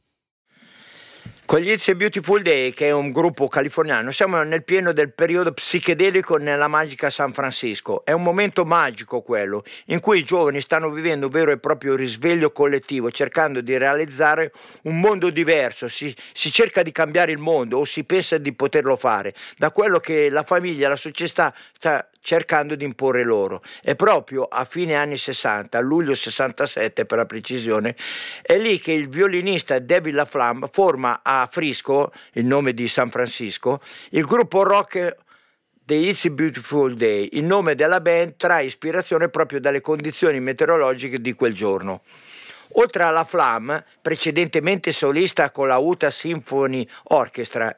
Con gli It's a Beautiful Day, che è un gruppo californiano, siamo nel pieno del periodo psichedelico nella magica San Francisco. È un momento magico quello, in cui i giovani stanno vivendo un vero e proprio risveglio collettivo, cercando di realizzare un mondo diverso. Si, si cerca di cambiare il mondo o si pensa di poterlo fare, da quello che la famiglia, la società sta cercando di imporre loro. E proprio a fine anni 60, a luglio 67 per la precisione, è lì che il violinista David LaFlamme forma a Frisco, il nome di San Francisco, il gruppo rock The It's a Beautiful Day. Il nome della band trae ispirazione proprio dalle condizioni meteorologiche di quel giorno. Oltre alla Flam, precedentemente solista con la Utah Symphony Orchestra,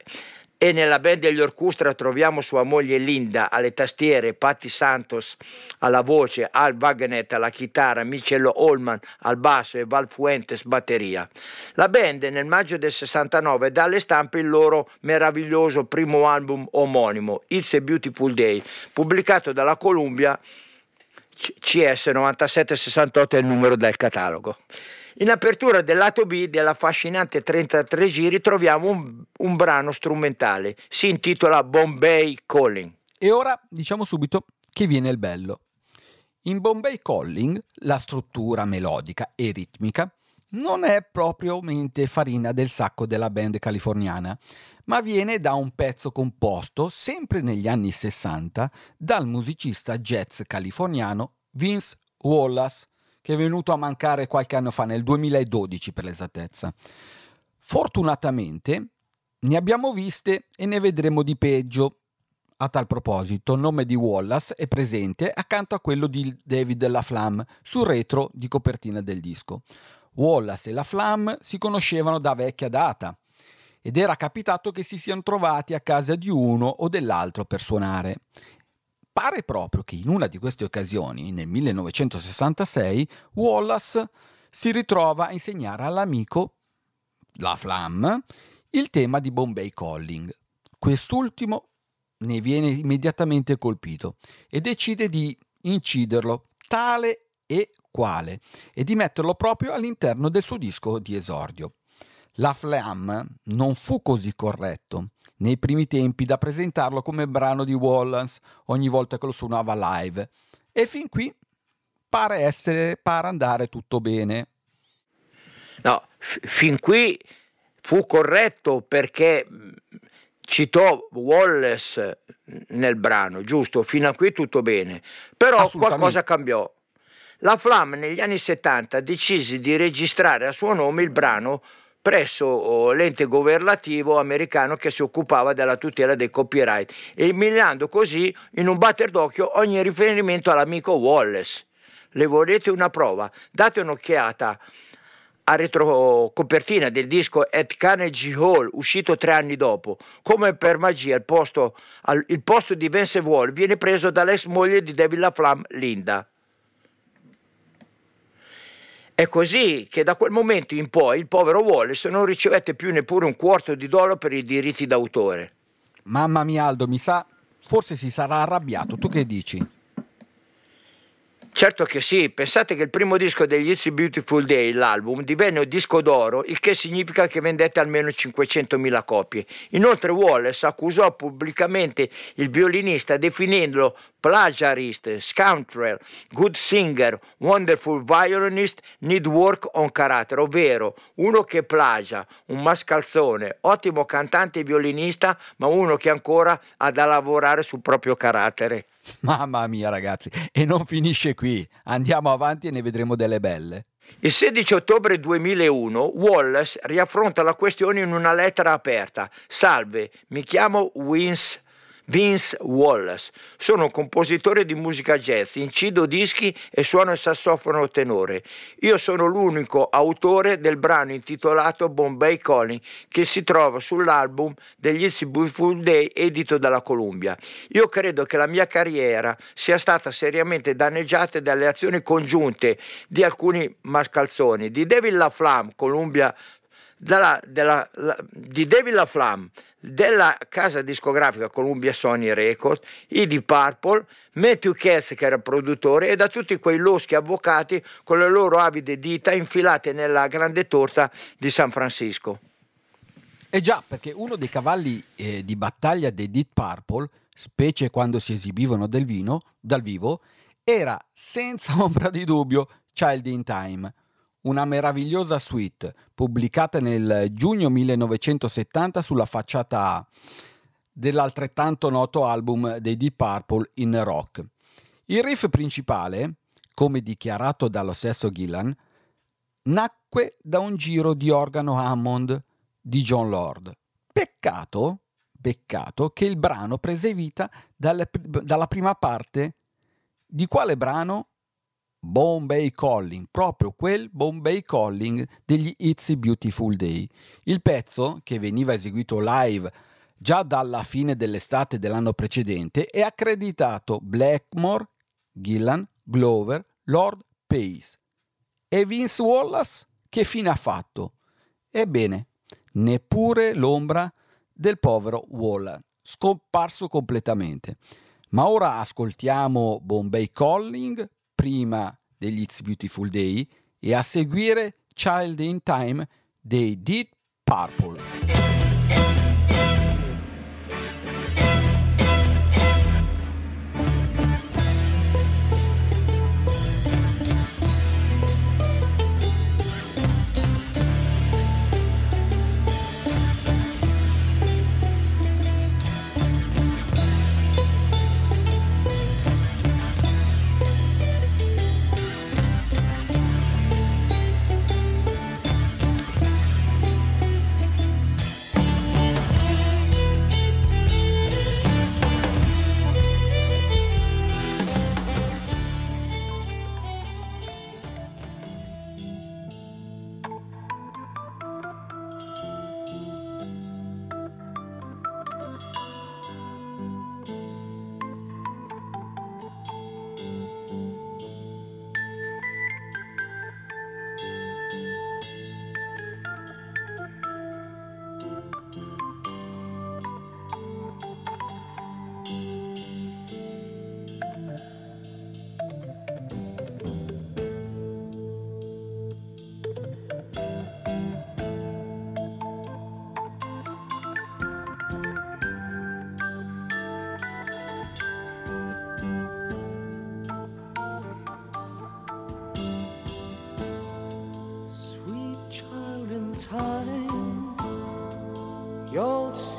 e nella band degli Orchestra troviamo sua moglie Linda alle tastiere, Patti Santos alla voce, Al Wagner alla chitarra, Michello Holman al basso e Val Fuentes batteria. La band nel maggio del 69 dà alle stampe il loro meraviglioso primo album omonimo, It's a Beautiful Day, pubblicato dalla Columbia CS 9768 è il numero del catalogo. In apertura del lato B dell'affascinante 33 giri troviamo un, un brano strumentale, si intitola Bombay Calling. E ora diciamo subito che viene il bello. In Bombay Calling la struttura melodica e ritmica non è propriamente farina del sacco della band californiana, ma viene da un pezzo composto, sempre negli anni 60, dal musicista jazz californiano Vince Wallace, che è venuto a mancare qualche anno fa, nel 2012 per l'esattezza. Fortunatamente ne abbiamo viste e ne vedremo di peggio. A tal proposito, il nome di Wallace è presente accanto a quello di David LaFlamme sul retro di copertina del disco. Wallace e LaFlamme si conoscevano da vecchia data ed era capitato che si siano trovati a casa di uno o dell'altro per suonare. Pare proprio che in una di queste occasioni, nel 1966, Wallace si ritrova a insegnare all'amico, la Flam, il tema di Bombay Calling. Quest'ultimo ne viene immediatamente colpito e decide di inciderlo tale e quale e di metterlo proprio all'interno del suo disco di esordio. La Flam non fu così corretto nei primi tempi da presentarlo come brano di Wallace ogni volta che lo suonava live e fin qui pare essere pare andare tutto bene. No, f- fin qui fu corretto perché mh, citò Wallace nel brano, giusto? Fino a qui tutto bene. Però qualcosa cambiò. La Flam negli anni 70 decise di registrare a suo nome il brano presso l'ente governativo americano che si occupava della tutela dei copyright, eliminando così in un batter d'occhio ogni riferimento all'amico Wallace. Le volete una prova? Date un'occhiata a retrocopertina del disco At Carnegie Hall, uscito tre anni dopo. Come per magia, il posto, il posto di Vince Wall viene preso dall'ex moglie di David LaFlamme, Linda. È così che da quel momento in poi il povero Wallace non ricevette più neppure un quarto di dollaro per i diritti d'autore. Mamma mia Aldo, mi sa, forse si sarà arrabbiato, tu che dici? Certo che sì, pensate che il primo disco degli It's a Beautiful Day, l'album, divenne un disco d'oro, il che significa che vendette almeno 500.000 copie. Inoltre Wallace accusò pubblicamente il violinista definendolo plagiarist, scoundrel, good singer, wonderful violinist, need work on character, ovvero uno che plagia, un mascalzone, ottimo cantante e violinista, ma uno che ancora ha da lavorare sul proprio carattere. Mamma mia ragazzi, e non finisce qui, andiamo avanti e ne vedremo delle belle. Il 16 ottobre 2001 Wallace riaffronta la questione in una lettera aperta. Salve, mi chiamo Vince, Vince Wallace, sono un compositore di musica jazz, incido dischi e suono il sassofono tenore. Io sono l'unico autore del brano intitolato Bombay Calling che si trova sull'album degli It's Beautiful Day edito dalla Columbia. Io credo che la mia carriera sia stata seriamente danneggiata dalle azioni congiunte di alcuni mascalzoni, di David LaFlamme, Columbia dalla- della- la- di David LaFlamme della casa discografica Columbia Sony Records, i di Purple, Matthew Katz che era produttore e da tutti quei loschi avvocati con le loro avide dita infilate nella grande torta di San Francisco. E già, perché uno dei cavalli eh, di battaglia dei Deep Purple, specie quando si esibivano vino, dal vivo, era senza <laughs> ombra di dubbio Child in Time, una meravigliosa suite pubblicata nel giugno 1970 sulla facciata A dell'altrettanto noto album dei Deep Purple in rock. Il riff principale, come dichiarato dallo stesso Gillan, nacque da un giro di organo Hammond di John Lord. Peccato, peccato che il brano prese vita dalla prima parte di quale brano? Bombay Calling, proprio quel Bombay Calling degli It's a Beautiful Day. Il pezzo, che veniva eseguito live già dalla fine dell'estate dell'anno precedente e accreditato Blackmore, Gillan, Glover, Lord Pace. E Vince Wallace che fine ha fatto? Ebbene, neppure l'ombra del povero Waller, scomparso completamente. Ma ora ascoltiamo Bombay Calling prima degli It's Beautiful Day e a seguire Child in Time dei Deep Purple. You'll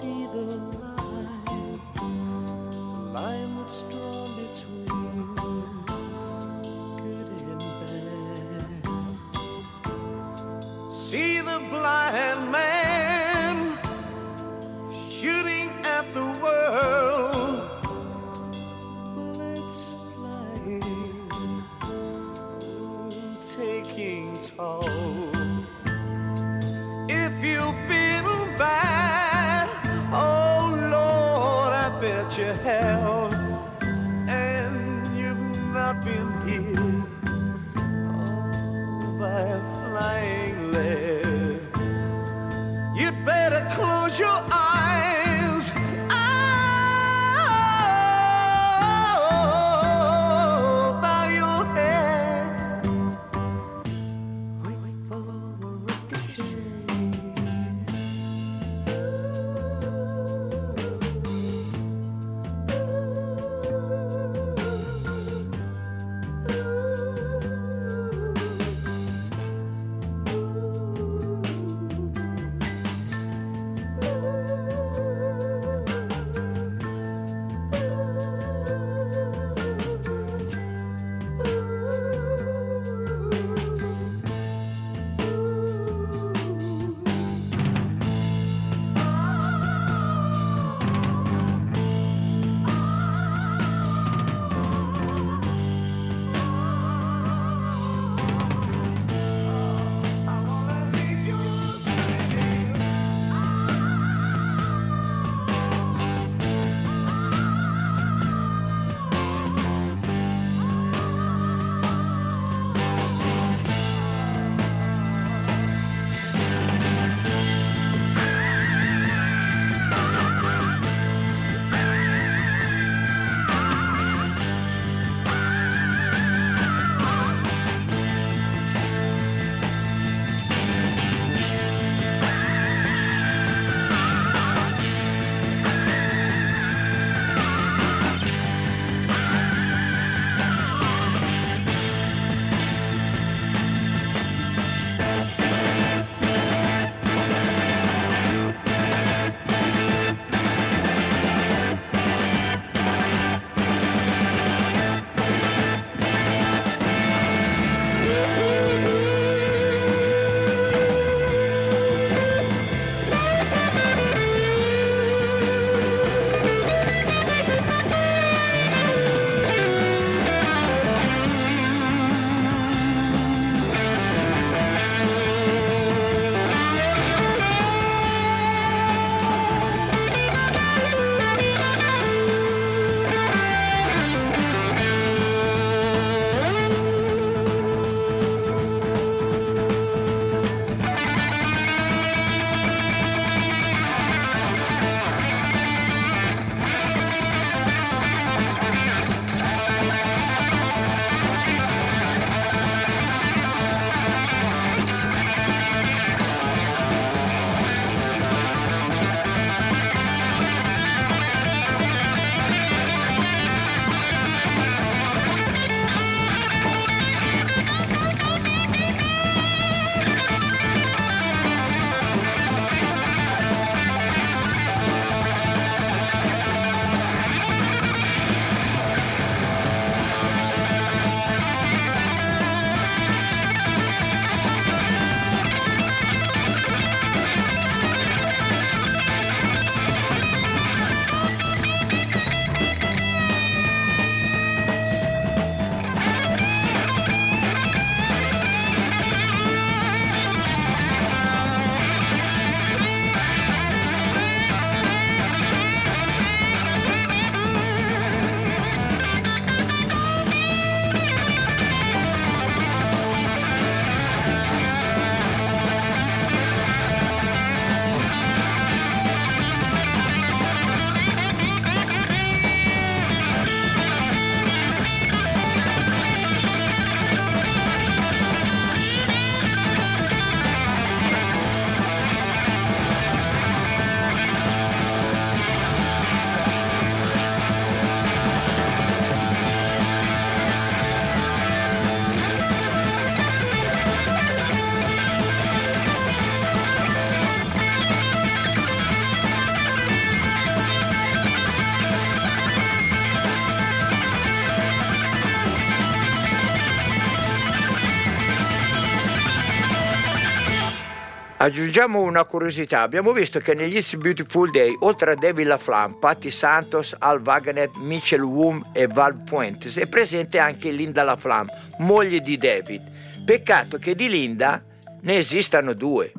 Aggiungiamo una curiosità, abbiamo visto che negli It's Beautiful Day, oltre a David LaFlamme, Patti Santos, Al Wagner, Mitchell Woom e Val Fuentes, è presente anche Linda LaFlamme, moglie di David. Peccato che di Linda ne esistano due.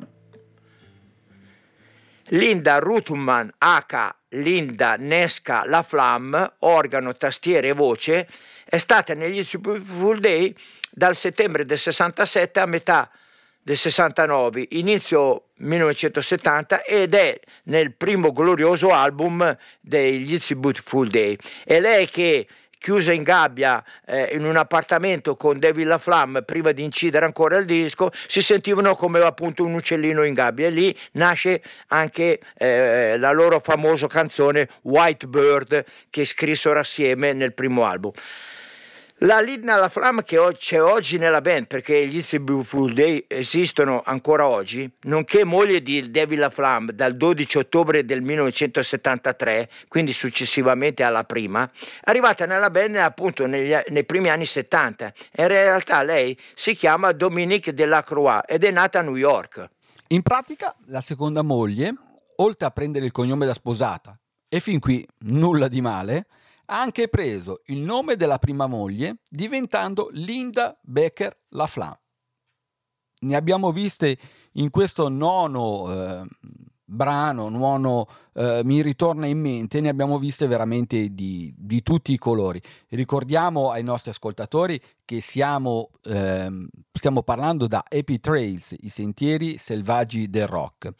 Linda Ruthman H. Linda Nesca LaFlamme, organo, tastiere e voce, è stata negli It's Beautiful Day dal settembre del 67 a metà del 69, inizio 1970 ed è nel primo glorioso album degli It's a Beautiful Day. È lei che chiusa in gabbia eh, in un appartamento con David LaFlamme prima di incidere ancora il disco si sentivano come appunto un uccellino in gabbia e lì nasce anche eh, la loro famosa canzone White Bird che scrissero assieme nel primo album. La Lidna La Flamme che c'è oggi nella band, perché gli a Beautiful Day esistono ancora oggi, nonché moglie di David La Flamme dal 12 ottobre del 1973, quindi successivamente alla prima, è arrivata nella band appunto negli, nei primi anni 70. In realtà lei si chiama Dominique Delacroix ed è nata a New York. In pratica, la seconda moglie, oltre a prendere il cognome da sposata, e fin qui nulla di male, ha anche preso il nome della prima moglie diventando Linda Becker LaFlamme. Ne abbiamo viste in questo nono eh, brano, nono eh, mi ritorna in mente, ne abbiamo viste veramente di, di tutti i colori. Ricordiamo ai nostri ascoltatori che siamo, ehm, stiamo parlando da Happy Trails, i sentieri selvaggi del rock.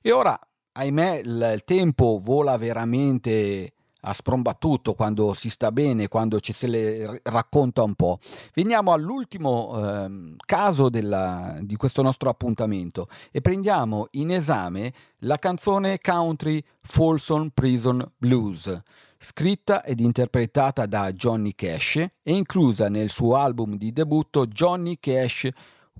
E ora, ahimè, il tempo vola veramente a sprombattuto quando si sta bene, quando ci se le racconta un po'. Veniamo all'ultimo ehm, caso della- di questo nostro appuntamento e prendiamo in esame la canzone country Folsom Prison Blues, scritta ed interpretata da Johnny Cash e inclusa nel suo album di debutto Johnny Cash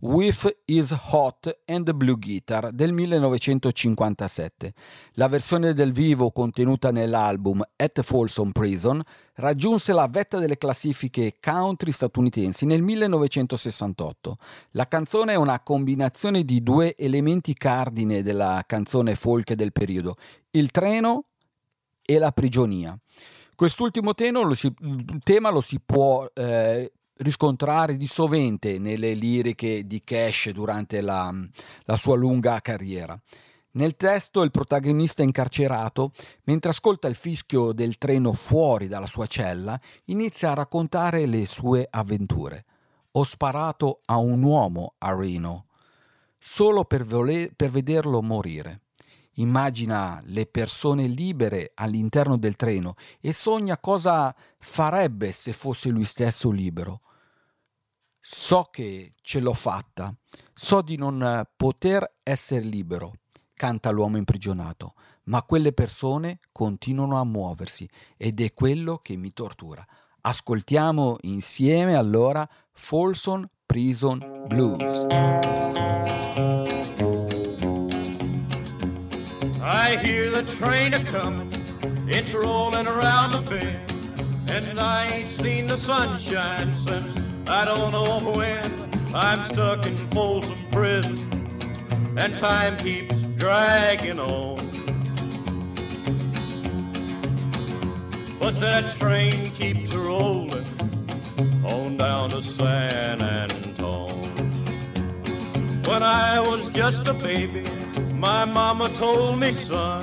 With Is Hot and Blue Guitar del 1957. La versione del vivo contenuta nell'album At Folsom Prison raggiunse la vetta delle classifiche country statunitensi nel 1968. La canzone è una combinazione di due elementi cardine della canzone folk del periodo, il treno e la prigionia. Quest'ultimo tema lo si, tema lo si può eh, riscontrare di sovente nelle liriche di Cash durante la, la sua lunga carriera. Nel testo il protagonista incarcerato, mentre ascolta il fischio del treno fuori dalla sua cella, inizia a raccontare le sue avventure. Ho sparato a un uomo a Reno, solo per, voler, per vederlo morire. Immagina le persone libere all'interno del treno e sogna cosa farebbe se fosse lui stesso libero. So che ce l'ho fatta, so di non poter essere libero, canta l'uomo imprigionato, ma quelle persone continuano a muoversi ed è quello che mi tortura. Ascoltiamo insieme allora Folsom Prison Blues. I hear the train a comin', it's rolling around the bend, and I ain't seen the sunshine since I don't know when. I'm stuck in Folsom Prison, and time keeps dragging on. But that train keeps rolling on down to San Antone. When I was just a baby, my mama told me, son,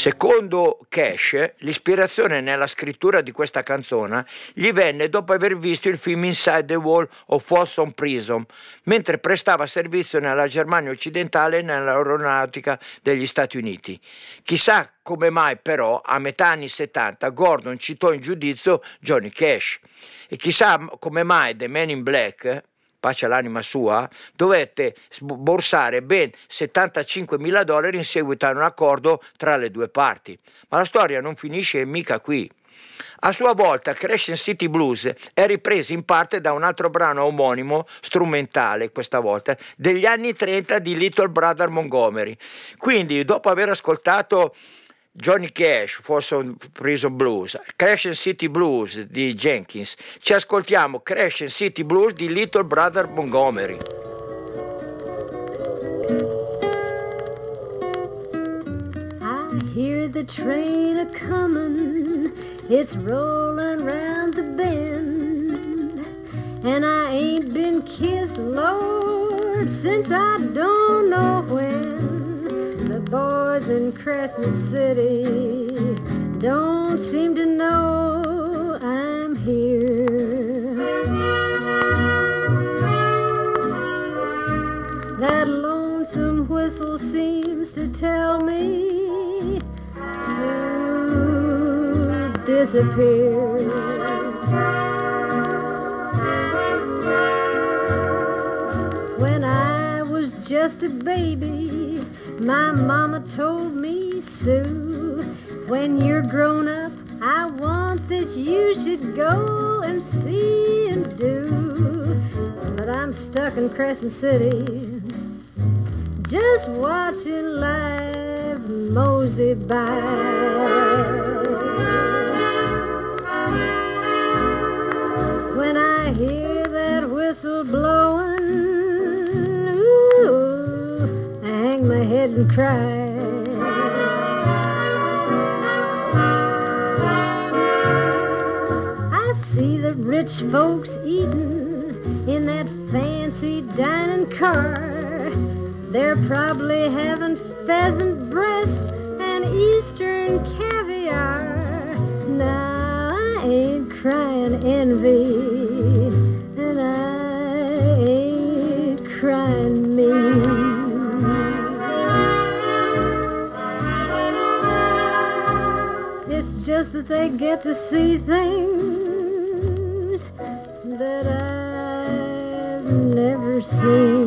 Secondo Cash, l'ispirazione nella scrittura di questa canzone gli venne dopo aver visto il film Inside the Wall of Folsom Prison, mentre prestava servizio nella Germania occidentale e nell'aeronautica degli Stati Uniti. Chissà come mai però a metà anni 70 Gordon citò in giudizio Johnny Cash e chissà come mai The Man in Black pace all'anima sua, dovette sborsare ben 75 mila dollari in seguito a un accordo tra le due parti. Ma la storia non finisce mica qui. A sua volta Crescent City Blues è ripreso in parte da un altro brano omonimo, strumentale questa volta, degli anni 30 di Little Brother Montgomery. Quindi dopo aver ascoltato Johnny Cash, Folsom Prison Blues, Crescent City Blues di Jenkins, ci ascoltiamo Crescent City Blues di Little Brother Montgomery. I hear the train a comin', it's rollin' round the bend, and I ain't been kissed, Lord, since I don't know when. Boys in Crescent City don't seem to know I'm here. That lonesome whistle seems to tell me Sue disappear. When I was just a baby, my mama told me, Sue, when you're grown up, I want that you should go and see and do. But I'm stuck in Crescent City, just watching life mosey by. When I hear that whistle blowing, my head and cry. I see the rich folks eating in that fancy dining car. They're probably having pheasant breast and eastern caviar. Now I ain't crying envy, that they get to see things that I've never seen.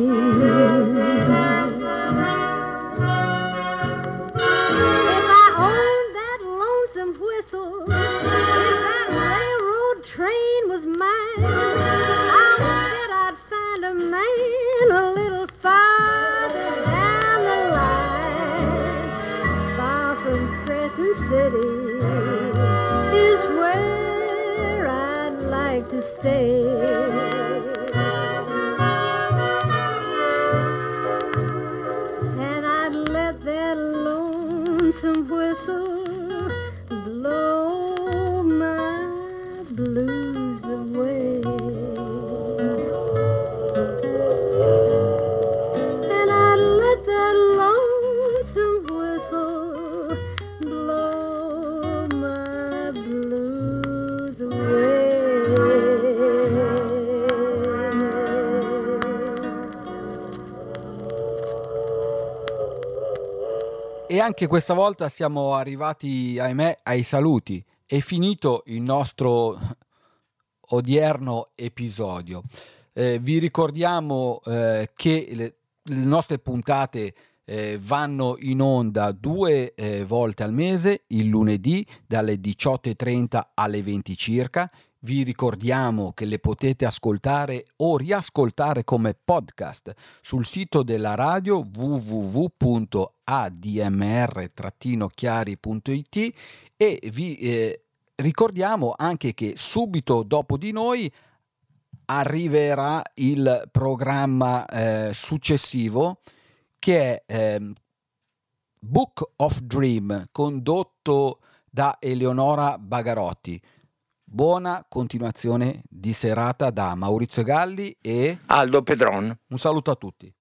Anche questa volta siamo arrivati, ahimè, ai saluti. È finito il nostro odierno episodio. Eh, vi ricordiamo eh, che le, le nostre puntate eh, vanno in onda due eh, volte al mese, il lunedì dalle 18.30 alle 20 circa. Vi ricordiamo che le potete ascoltare o riascoltare come podcast sul sito della radio www.admr-chiari.it e vi eh, ricordiamo anche che subito dopo di noi arriverà il programma eh, successivo che è ehm, Book of Dream condotto da Eleonora Bagarotti. Buona continuazione di serata da Maurizio Galli e Aldo Pedron. Un saluto a tutti.